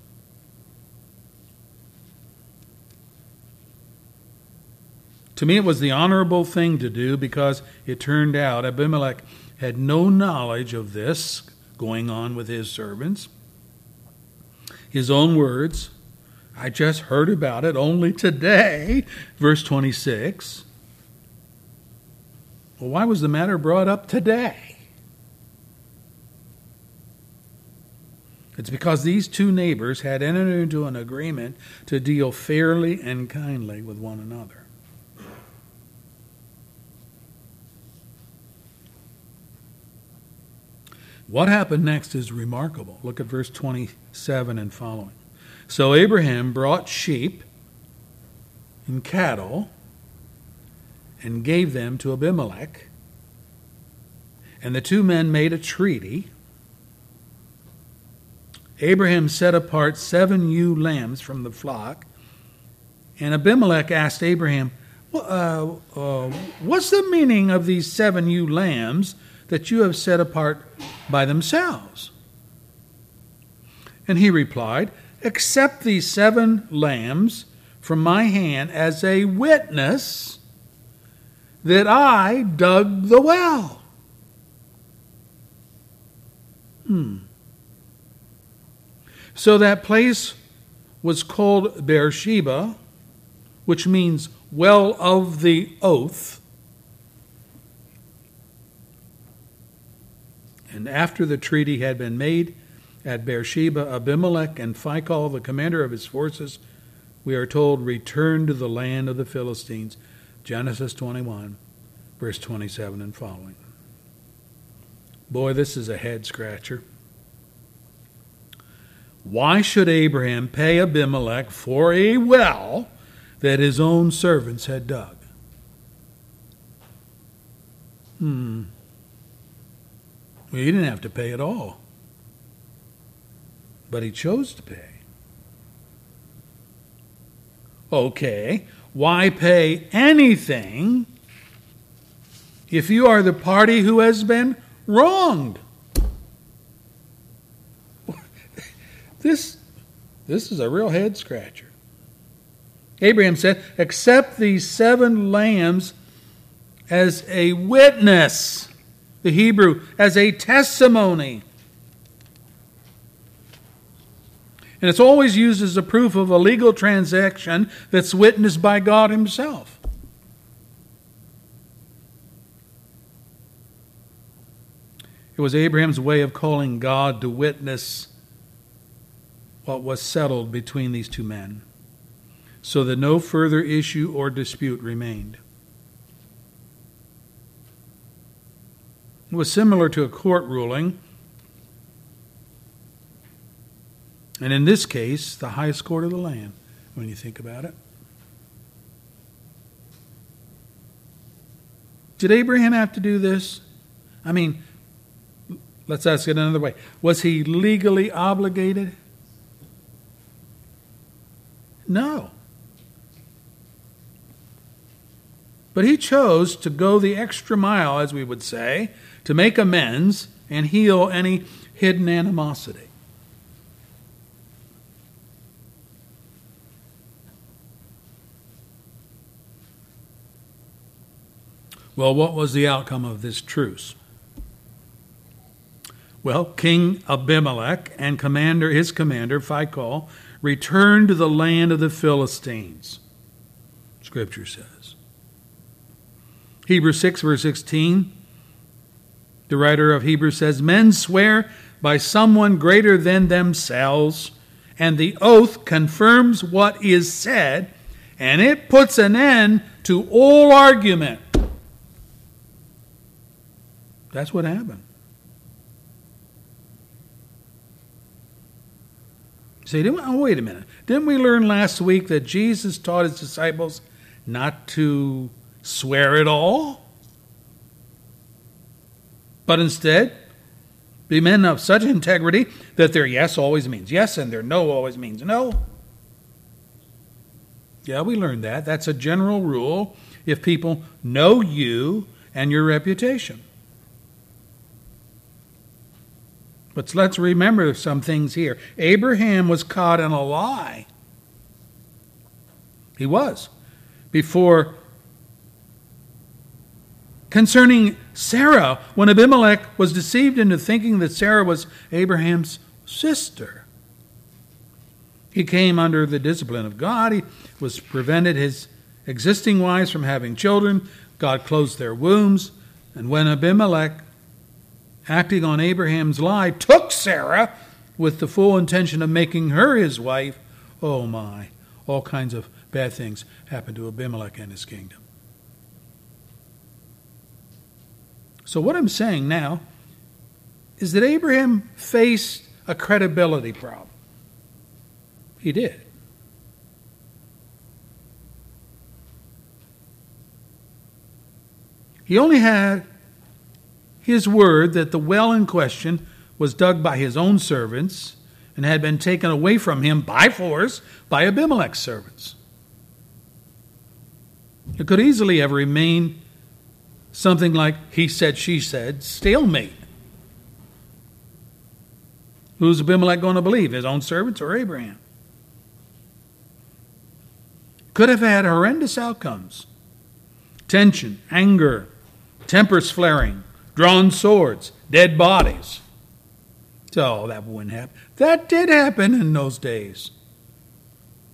To me, it was the honorable thing to do because it turned out Abimelech had no knowledge of this going on with his servants. His own words, I just heard about it only today, verse 26. Well, why was the matter brought up today? It's because these two neighbors had entered into an agreement to deal fairly and kindly with one another. What happened next is remarkable. Look at verse 27 and following. So Abraham brought sheep and cattle and gave them to Abimelech. And the two men made a treaty. Abraham set apart seven ewe lambs from the flock. And Abimelech asked Abraham, uh, uh, What's the meaning of these seven ewe lambs that you have set apart by themselves? And he replied, Accept these seven lambs from my hand as a witness that I dug the well. Hmm. So that place was called Beersheba, which means well of the oath. And after the treaty had been made at Beersheba, Abimelech and Phicol, the commander of his forces, we are told, returned to the land of the Philistines. Genesis 21, verse 27 and following. Boy, this is a head scratcher. Why should Abraham pay Abimelech for a well that his own servants had dug? Hmm. Well, he didn't have to pay at all. But he chose to pay. Okay, why pay anything if you are the party who has been wronged? [laughs] This, this is a real head scratcher. Abraham said, Accept these seven lambs as a witness the Hebrew, as a testimony. And it's always used as a proof of a legal transaction that's witnessed by God Himself. It was Abraham's way of calling God to witness what was settled between these two men, so that no further issue or dispute remained. It was similar to a court ruling, and in this case, the highest court of the land, when you think about it. Did Abraham have to do this? I mean, let's ask it another way. Was he legally obligated? No. But he chose to go the extra mile, as we would say, to make amends and heal any hidden animosity. Well, what was the outcome of this truce? Well, King Abimelech and commander his commander Phicol returned to the land of the Philistines. Scripture says. Hebrews 6 verse 16 the writer of Hebrews says, Men swear by someone greater than themselves, and the oath confirms what is said, and it puts an end to all argument. That's what happened. Say, oh, wait a minute. Didn't we learn last week that Jesus taught his disciples not to swear at all? But instead, be men of such integrity that their yes always means yes and their no always means no. Yeah, we learned that. That's a general rule if people know you and your reputation. But let's remember some things here. Abraham was caught in a lie. He was. Before concerning Sarah, when Abimelech was deceived into thinking that Sarah was Abraham's sister. He came under the discipline of God. He was prevented his existing wives from having children. God closed their wombs. And when Abimelech, acting on Abraham's lie, took Sarah with the full intention of making her his wife, oh my, all kinds of bad things happened to Abimelech and his kingdom. So, what I'm saying now is that Abraham faced a credibility problem. He did. He only had his word that the well in question was dug by his own servants and had been taken away from him by force by Abimelech's servants. It could easily have remained something like he said, she said, stalemate. Who's Abimelech going to believe, his own servants or Abraham? Could have had horrendous outcomes tension, anger, tempers flaring, drawn swords, dead bodies. So that wouldn't happen. That did happen in those days.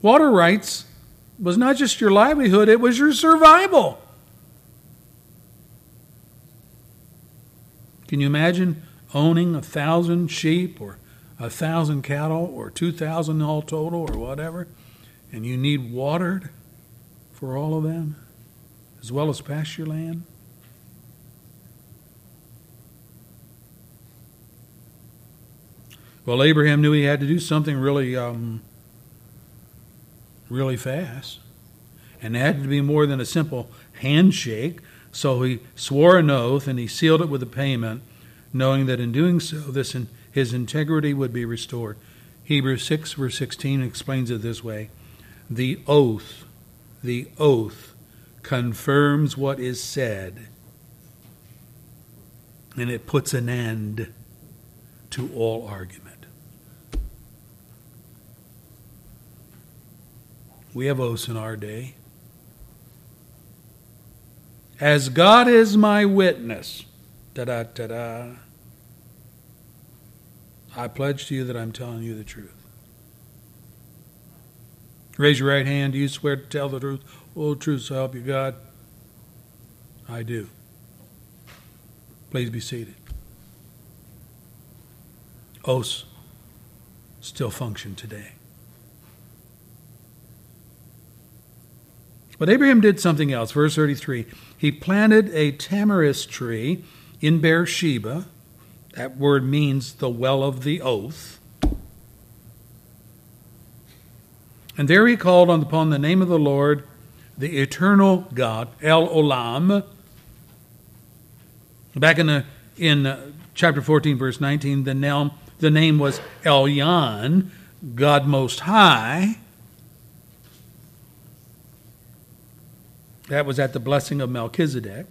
Water rights was not just your livelihood, it was your survival. Can you imagine owning a thousand sheep or a thousand cattle or two thousand all total or whatever, and you need watered for all of them, as well as pasture land? Well, Abraham knew he had to do something really, um, really fast. And it had to be more than a simple handshake so he swore an oath and he sealed it with a payment, knowing that in doing so, this in, his integrity would be restored. Hebrews 6, verse 16 explains it this way The oath, the oath confirms what is said, and it puts an end to all argument. We have oaths in our day. As God is my witness, da da da da, I pledge to you that I'm telling you the truth. Raise your right hand. Do you swear to tell the truth, whole truth, so help you God? I do. Please be seated. Oaths still function today. But Abraham did something else. Verse 33 He planted a tamarisk tree in Beersheba. That word means the well of the oath. And there he called upon the name of the Lord, the eternal God, El Olam. Back in, the, in uh, chapter 14, verse 19, the name, the name was Elyon, God Most High. That was at the blessing of Melchizedek.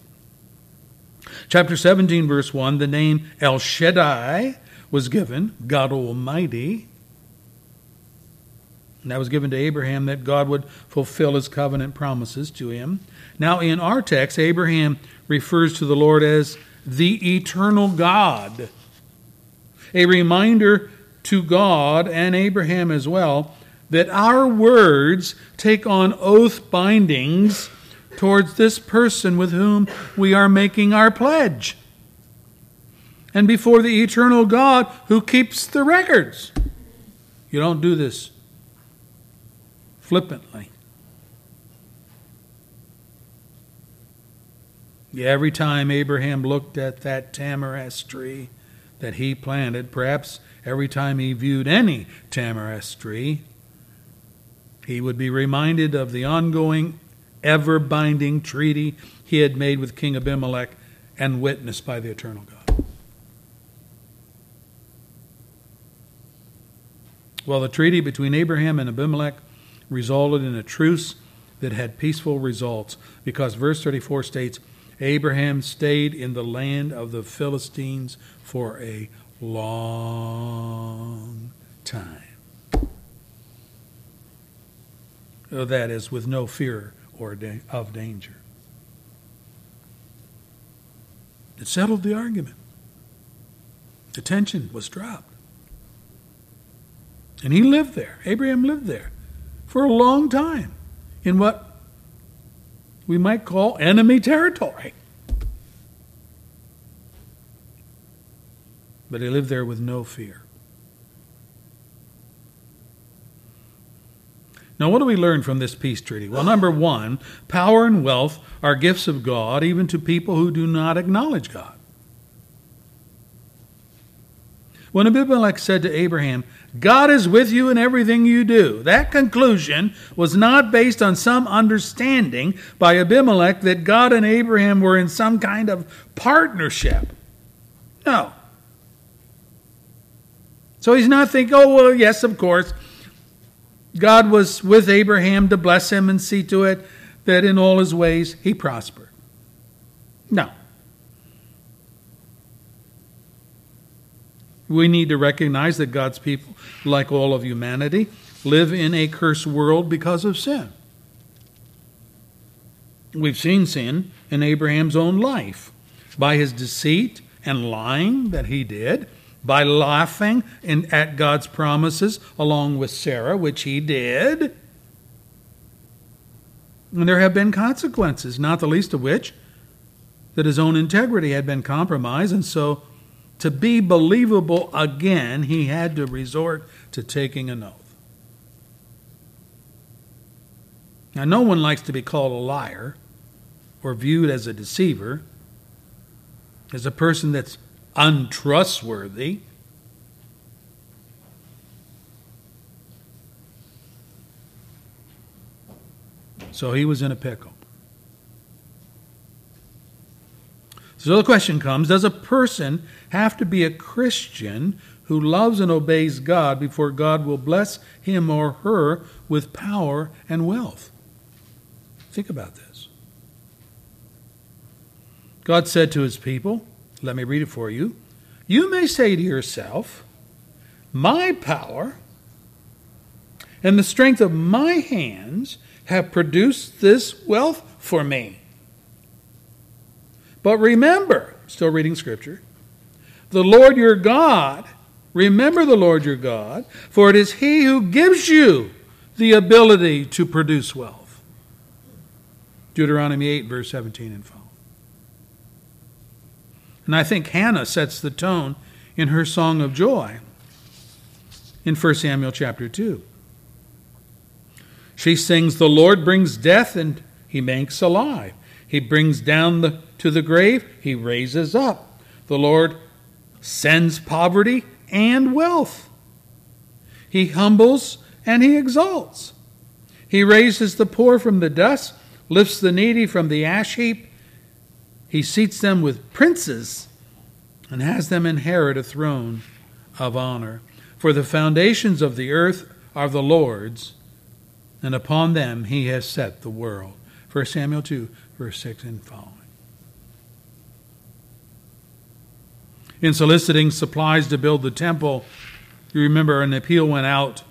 Chapter 17, verse 1, the name El Shaddai was given, God Almighty. And that was given to Abraham that God would fulfill his covenant promises to him. Now, in our text, Abraham refers to the Lord as the eternal God. A reminder to God and Abraham as well that our words take on oath bindings towards this person with whom we are making our pledge. And before the eternal God who keeps the records. You don't do this flippantly. Every time Abraham looked at that tamarisk tree that he planted, perhaps every time he viewed any tamarisk tree, he would be reminded of the ongoing, ever binding treaty he had made with King Abimelech and witnessed by the eternal God. Well, the treaty between Abraham and Abimelech resulted in a truce that had peaceful results because verse 34 states Abraham stayed in the land of the Philistines for a long time. Oh, that is, with no fear or of danger. It settled the argument. The tension was dropped. And he lived there. Abraham lived there for a long time in what we might call enemy territory. But he lived there with no fear. Now, what do we learn from this peace treaty? Well, number one, power and wealth are gifts of God even to people who do not acknowledge God. When Abimelech said to Abraham, God is with you in everything you do, that conclusion was not based on some understanding by Abimelech that God and Abraham were in some kind of partnership. No. So he's not thinking, oh, well, yes, of course. God was with Abraham to bless him and see to it that in all his ways he prospered. No. We need to recognize that God's people, like all of humanity, live in a cursed world because of sin. We've seen sin in Abraham's own life by his deceit and lying that he did, by laughing in, at God's promises along with Sarah, which he did. And there have been consequences, not the least of which that his own integrity had been compromised, and so to be believable again, he had to resort to taking an oath. Now, no one likes to be called a liar or viewed as a deceiver, as a person that's untrustworthy. So he was in a pickle. So the question comes Does a person have to be a Christian who loves and obeys God before God will bless him or her with power and wealth? Think about this. God said to his people, let me read it for you. You may say to yourself, My power and the strength of my hands have produced this wealth for me. But remember, still reading scripture, the Lord your God, remember the Lord your God, for it is he who gives you the ability to produce wealth. Deuteronomy 8, verse 17 and following. And I think Hannah sets the tone in her song of joy in 1 Samuel chapter 2. She sings, The Lord brings death and he makes alive. He brings down the, to the grave, he raises up. The Lord sends poverty and wealth. He humbles and he exalts. He raises the poor from the dust, lifts the needy from the ash heap. He seats them with princes and has them inherit a throne of honor. For the foundations of the earth are the Lord's, and upon them he has set the world. 1 Samuel 2, verse 6 and following. In soliciting supplies to build the temple, you remember an appeal went out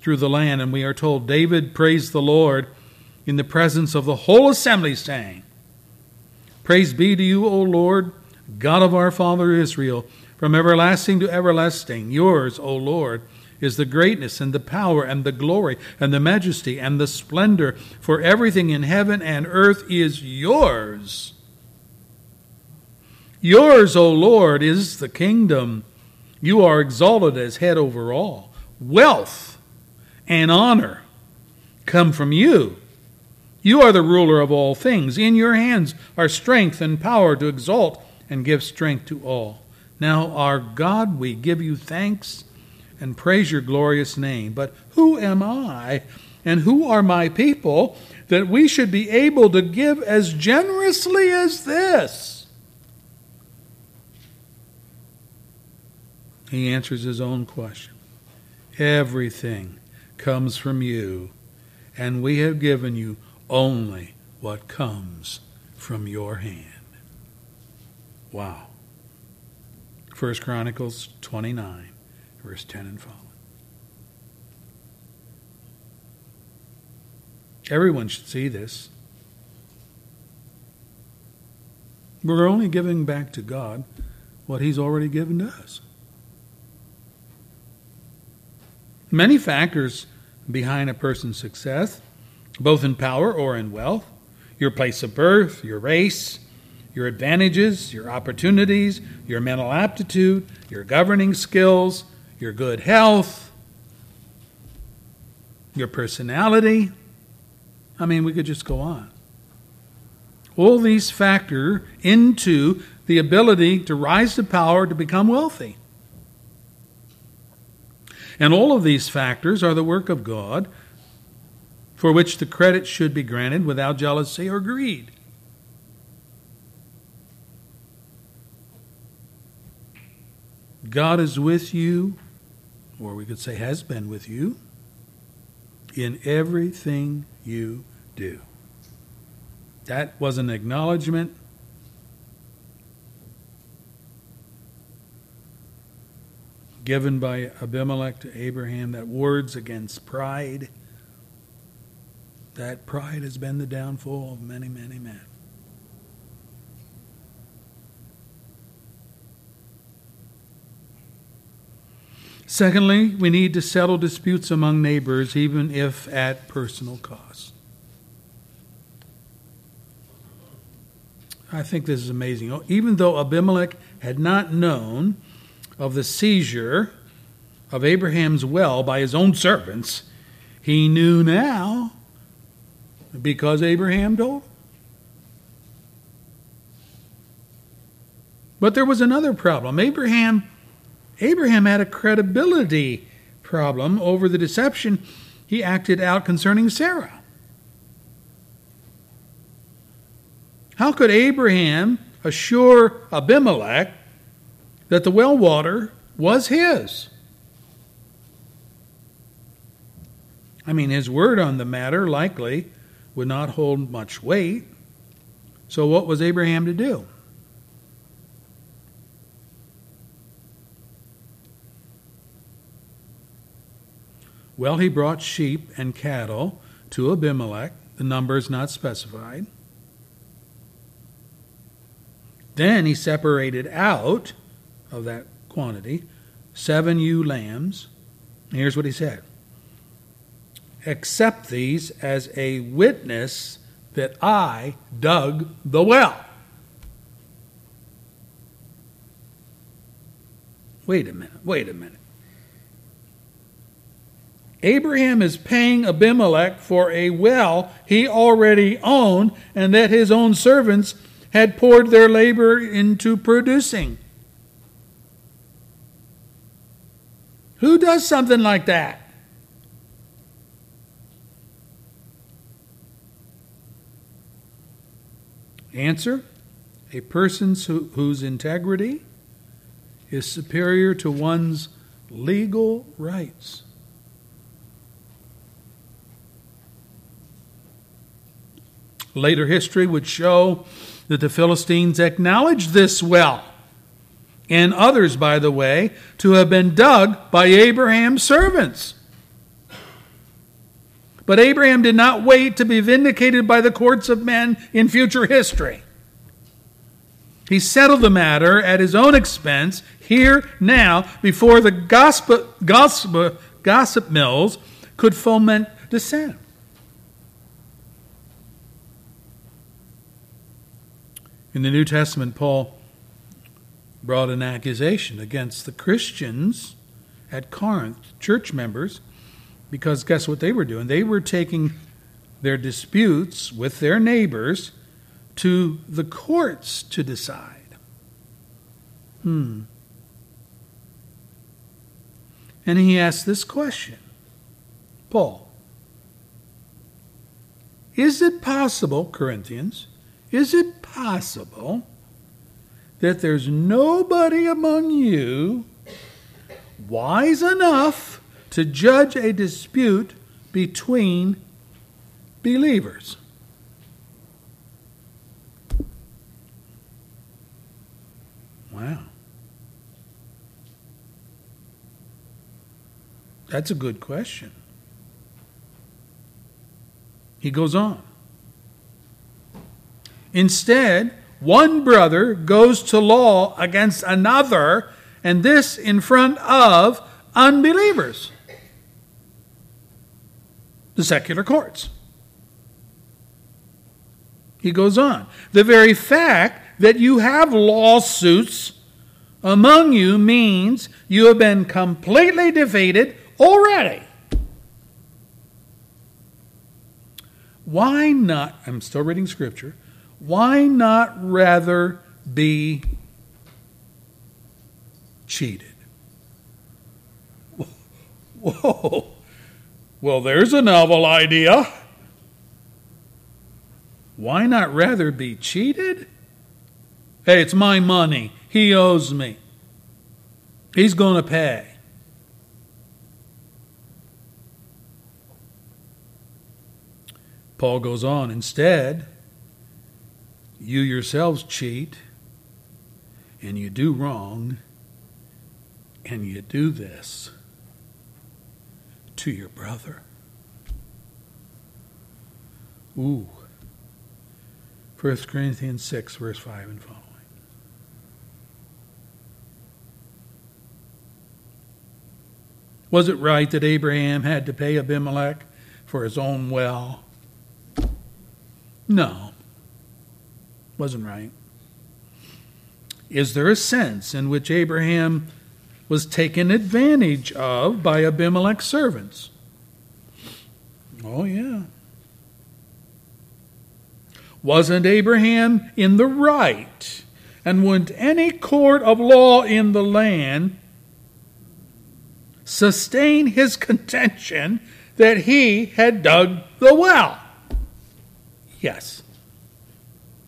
through the land, and we are told David praised the Lord in the presence of the whole assembly, saying, Praise be to you, O Lord, God of our father Israel, from everlasting to everlasting. Yours, O Lord, is the greatness and the power and the glory and the majesty and the splendor, for everything in heaven and earth is yours. Yours, O Lord, is the kingdom. You are exalted as head over all. Wealth and honor come from you. You are the ruler of all things. In your hands are strength and power to exalt and give strength to all. Now, our God, we give you thanks and praise your glorious name. But who am I and who are my people that we should be able to give as generously as this? He answers his own question. Everything comes from you, and we have given you only what comes from your hand. Wow. 1 Chronicles 29, verse 10 and following. Everyone should see this. We're only giving back to God what He's already given to us. Many factors behind a person's success, both in power or in wealth your place of birth, your race, your advantages, your opportunities, your mental aptitude, your governing skills, your good health, your personality. I mean, we could just go on. All these factor into the ability to rise to power to become wealthy. And all of these factors are the work of God for which the credit should be granted without jealousy or greed. God is with you, or we could say has been with you, in everything you do. That was an acknowledgement. Given by Abimelech to Abraham, that words against pride, that pride has been the downfall of many, many men. Secondly, we need to settle disputes among neighbors, even if at personal cost. I think this is amazing. Oh, even though Abimelech had not known of the seizure of Abraham's well by his own servants, he knew now because Abraham told him. But there was another problem. Abraham Abraham had a credibility problem over the deception he acted out concerning Sarah. How could Abraham assure Abimelech that the well water was his? I mean, his word on the matter likely would not hold much weight. So, what was Abraham to do? Well, he brought sheep and cattle to Abimelech. The number is not specified. Then he separated out of that quantity seven ewe lambs. Here's what he said accept these as a witness that I dug the well. Wait a minute, wait a minute. Abraham is paying Abimelech for a well he already owned and that his own servants had poured their labor into producing. Who does something like that? Answer A person who, whose integrity is superior to one's legal rights. Later history would show that the Philistines acknowledged this well, and others, by the way, to have been dug by Abraham's servants. But Abraham did not wait to be vindicated by the courts of men in future history. He settled the matter at his own expense here now before the gossip, gossip, gossip mills could foment dissent. In the New Testament, Paul brought an accusation against the Christians at Corinth, church members, because guess what they were doing? They were taking their disputes with their neighbors to the courts to decide. Hmm. And he asked this question Paul, is it possible, Corinthians, is it possible that there's nobody among you wise enough to judge a dispute between believers? Wow. That's a good question. He goes on. Instead, one brother goes to law against another, and this in front of unbelievers, the secular courts. He goes on. The very fact that you have lawsuits among you means you have been completely defeated already. Why not? I'm still reading scripture. Why not rather be cheated? [laughs] Whoa. Well, there's a novel idea. Why not rather be cheated? Hey, it's my money. He owes me. He's going to pay. Paul goes on, instead, you yourselves cheat and you do wrong and you do this to your brother. Ooh. 1 Corinthians 6, verse 5 and following. Was it right that Abraham had to pay Abimelech for his own well? No. Wasn't right. Is there a sense in which Abraham was taken advantage of by Abimelech's servants? Oh, yeah. Wasn't Abraham in the right? And wouldn't any court of law in the land sustain his contention that he had dug the well? Yes.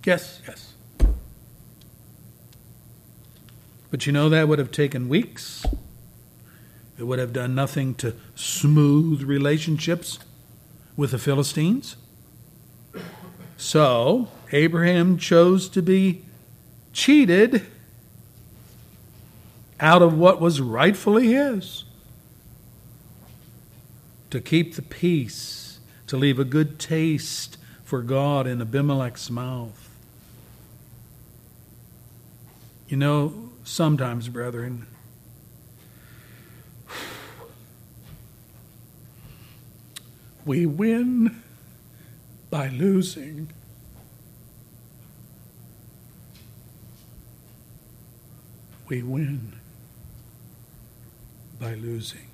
Yes, yes. But you know that would have taken weeks. It would have done nothing to smooth relationships with the Philistines. So, Abraham chose to be cheated out of what was rightfully his. To keep the peace, to leave a good taste for God in Abimelech's mouth. You know, sometimes, brethren, We win by losing. We win by losing.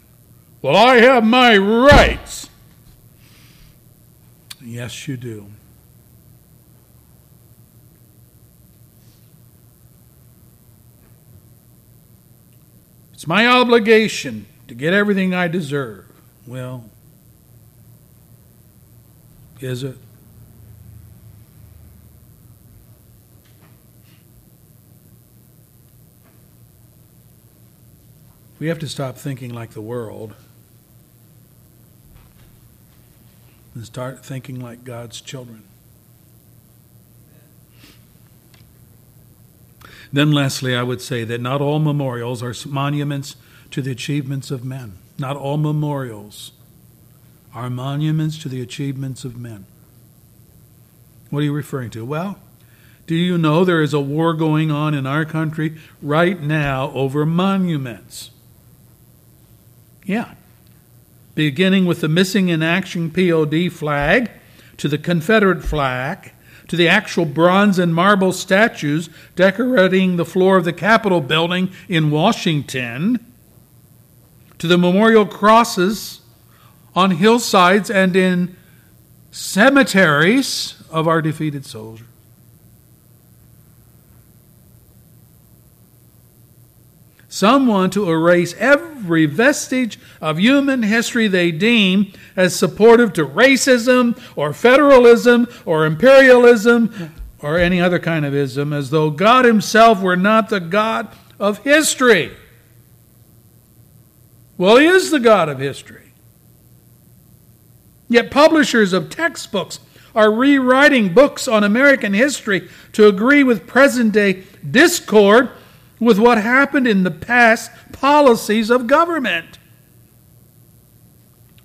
Well, I have my rights. Yes, you do. It's my obligation to get everything I deserve. Well, is it? We have to stop thinking like the world and start thinking like God's children. Then, lastly, I would say that not all memorials are monuments to the achievements of men. Not all memorials are monuments to the achievements of men. What are you referring to? Well, do you know there is a war going on in our country right now over monuments? Yeah. Beginning with the missing in action POD flag to the Confederate flag to the actual bronze and marble statues decorating the floor of the Capitol building in Washington, to the memorial crosses on hillsides and in cemeteries of our defeated soldiers. Some want to erase every vestige of human history they deem as supportive to racism or federalism or imperialism or any other kind of ism, as though God Himself were not the God of history. Well, He is the God of history. Yet publishers of textbooks are rewriting books on American history to agree with present day discord with what happened in the past policies of government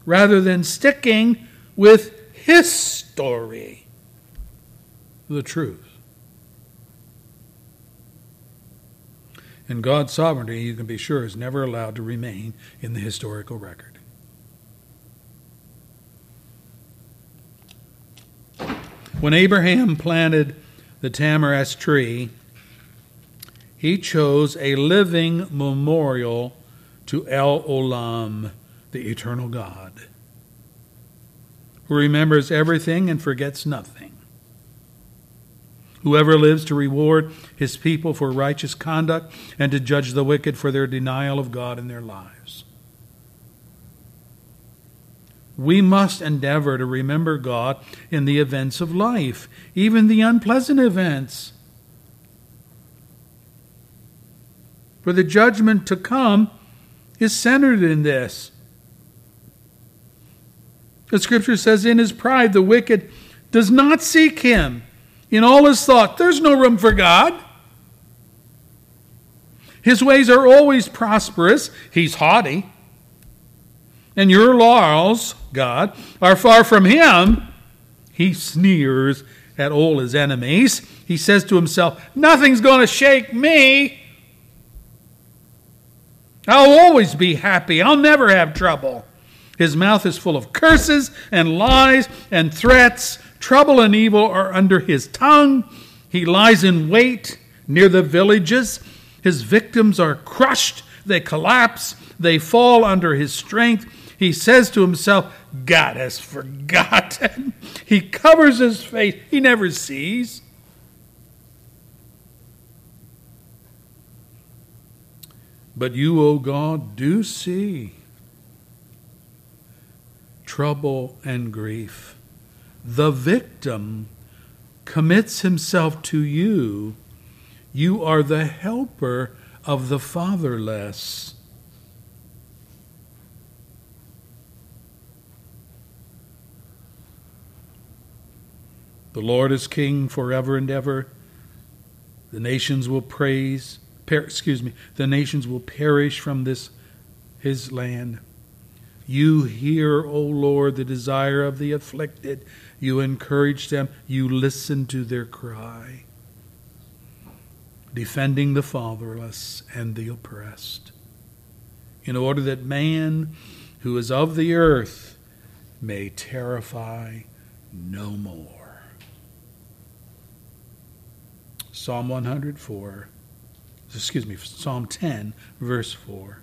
rather than sticking with history, the truth. And God's sovereignty, you can be sure, is never allowed to remain in the historical record. When Abraham planted the tamarisk tree, he chose a living memorial to El Olam, the eternal God, who remembers everything and forgets nothing. Whoever lives to reward his people for righteous conduct and to judge the wicked for their denial of God in their lives. We must endeavor to remember God in the events of life, even the unpleasant events. For the judgment to come is centered in this. The scripture says, In his pride, the wicked does not seek him. In all his thought, there's no room for God. His ways are always prosperous. He's haughty. And your laurels, God, are far from him. He sneers at all his enemies. He says to himself, Nothing's going to shake me. I'll always be happy. I'll never have trouble. His mouth is full of curses and lies and threats. Trouble and evil are under his tongue. He lies in wait near the villages. His victims are crushed. They collapse. They fall under his strength. He says to himself, God has forgotten. [laughs] He covers his face. He never sees. But you, O God, do see trouble and grief. The victim commits himself to you. You are the helper of the fatherless. The Lord is king forever and ever. The nations will praise per, excuse me, the nations will perish from this his land. You hear, O Lord, the desire of the afflicted. You encourage them. You listen to their cry, defending the fatherless and the oppressed, in order that man who is of the earth may terrify no more. Psalm 104, excuse me, Psalm 10, verse 4.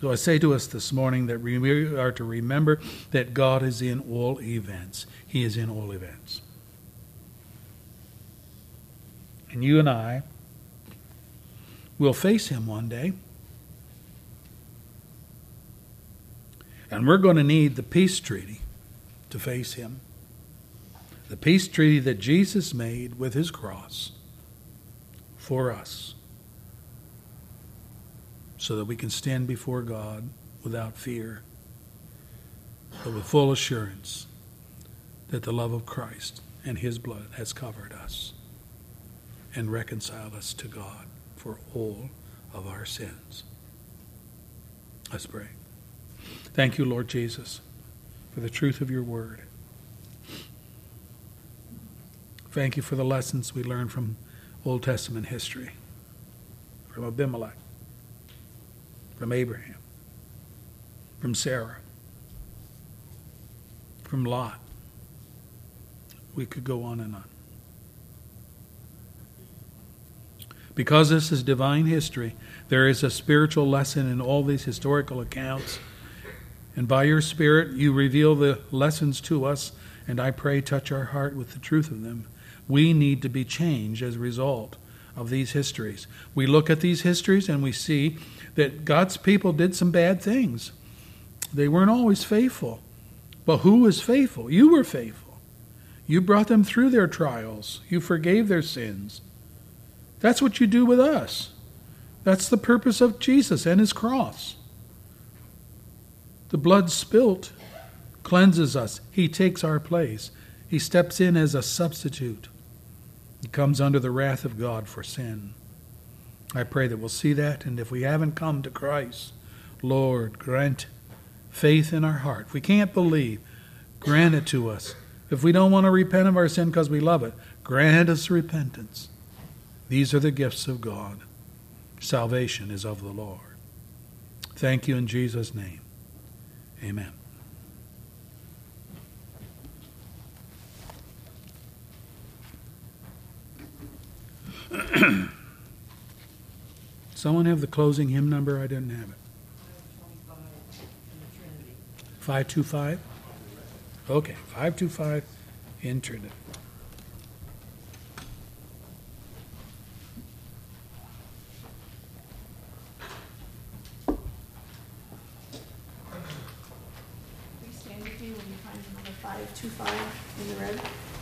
So I say to us this morning that we are to remember that God is in all events. He is in all events. And you and I will face Him one day. And we're going to need the peace treaty to face Him. The peace treaty that Jesus made with His cross for us so that we can stand before God without fear, but with full assurance that the love of Christ and His blood has covered us and reconciled us to God for all of our sins. Let's pray. Thank you, Lord Jesus, for the truth of your word. Thank you for the lessons we learn from Old Testament history, from Abimelech from Abraham, from Sarah, from Lot. We could go on and on. Because this is divine history, there is a spiritual lesson in all these historical accounts. And by your Spirit, you reveal the lessons to us, and I pray touch our heart with the truth of them. We need to be changed as a result of these histories. We look at these histories and we see that God's people did some bad things. They weren't always faithful. But who was faithful? You were faithful. You brought them through their trials, you forgave their sins. That's what you do with us. That's the purpose of Jesus and his cross. The blood spilt cleanses us. He takes our place. He steps in as a substitute. He comes under the wrath of God for sin. I pray that we'll see that, and if we haven't come to Christ, Lord, grant faith in our heart. If we can't believe, grant it to us. If we don't want to repent of our sin because we love it, grant us repentance. These are the gifts of God. Salvation is of the Lord. Thank you in Jesus' name. Amen. [clears throat] Someone have the closing hymn number? I didn't have it. 525? Okay, 525 in Trinity.
Please stand with me when you find number 525 in the red.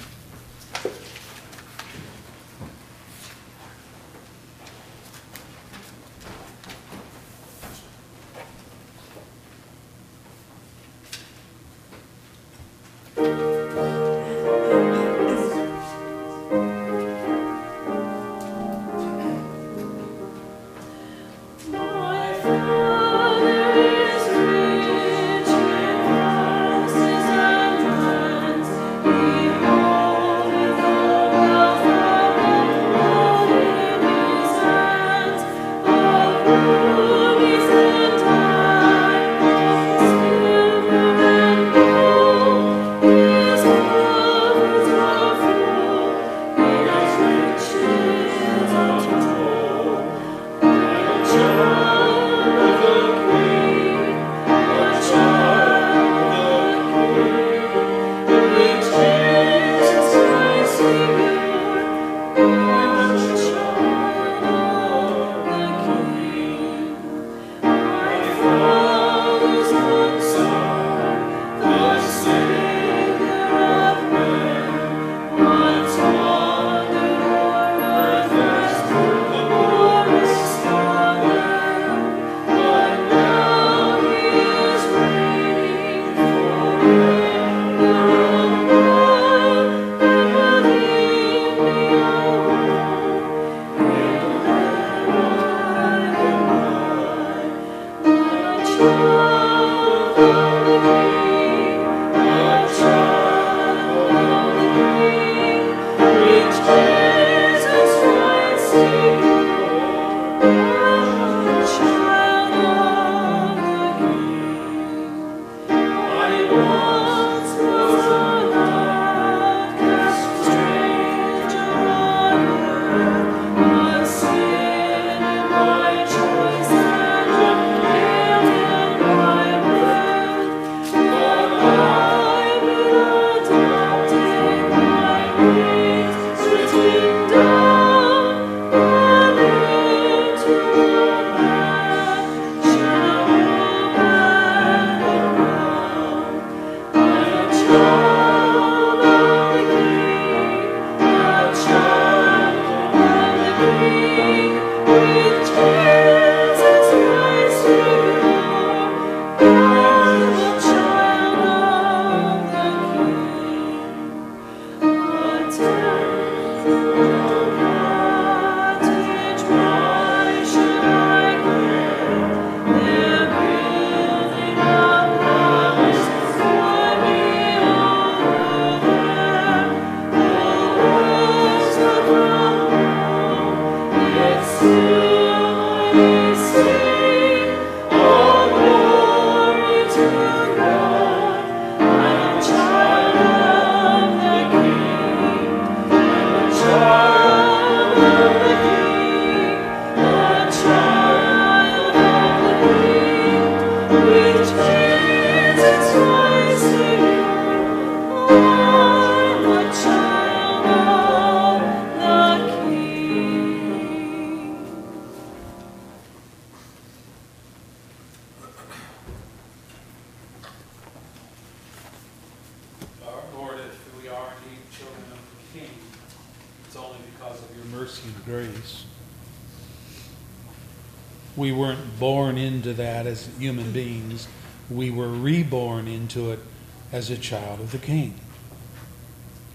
As a child of the King,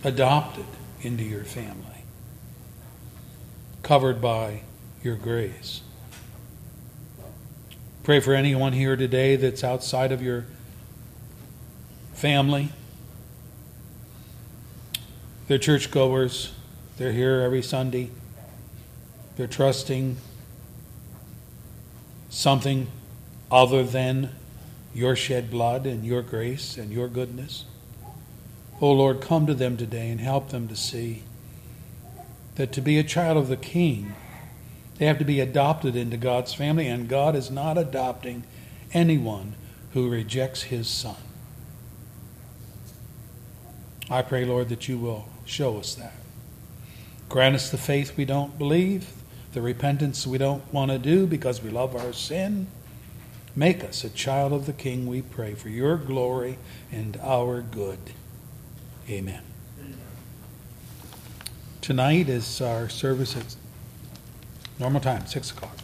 adopted into your family, covered by your grace. Pray for anyone here today that's outside of your family. They're churchgoers. They're here every Sunday. They're trusting something other than your shed blood and your grace and your goodness. Oh Lord, come to them today and help them to see that to be a child of the King, they have to be adopted into God's family, and God is not adopting anyone who rejects his Son. I pray, Lord, that you will show us that. Grant us the faith we don't believe, the repentance we don't want to do because we love our sin. Make us a child of the King, we pray, for your glory and our good. Amen. Tonight is our service at normal time, 6 o'clock.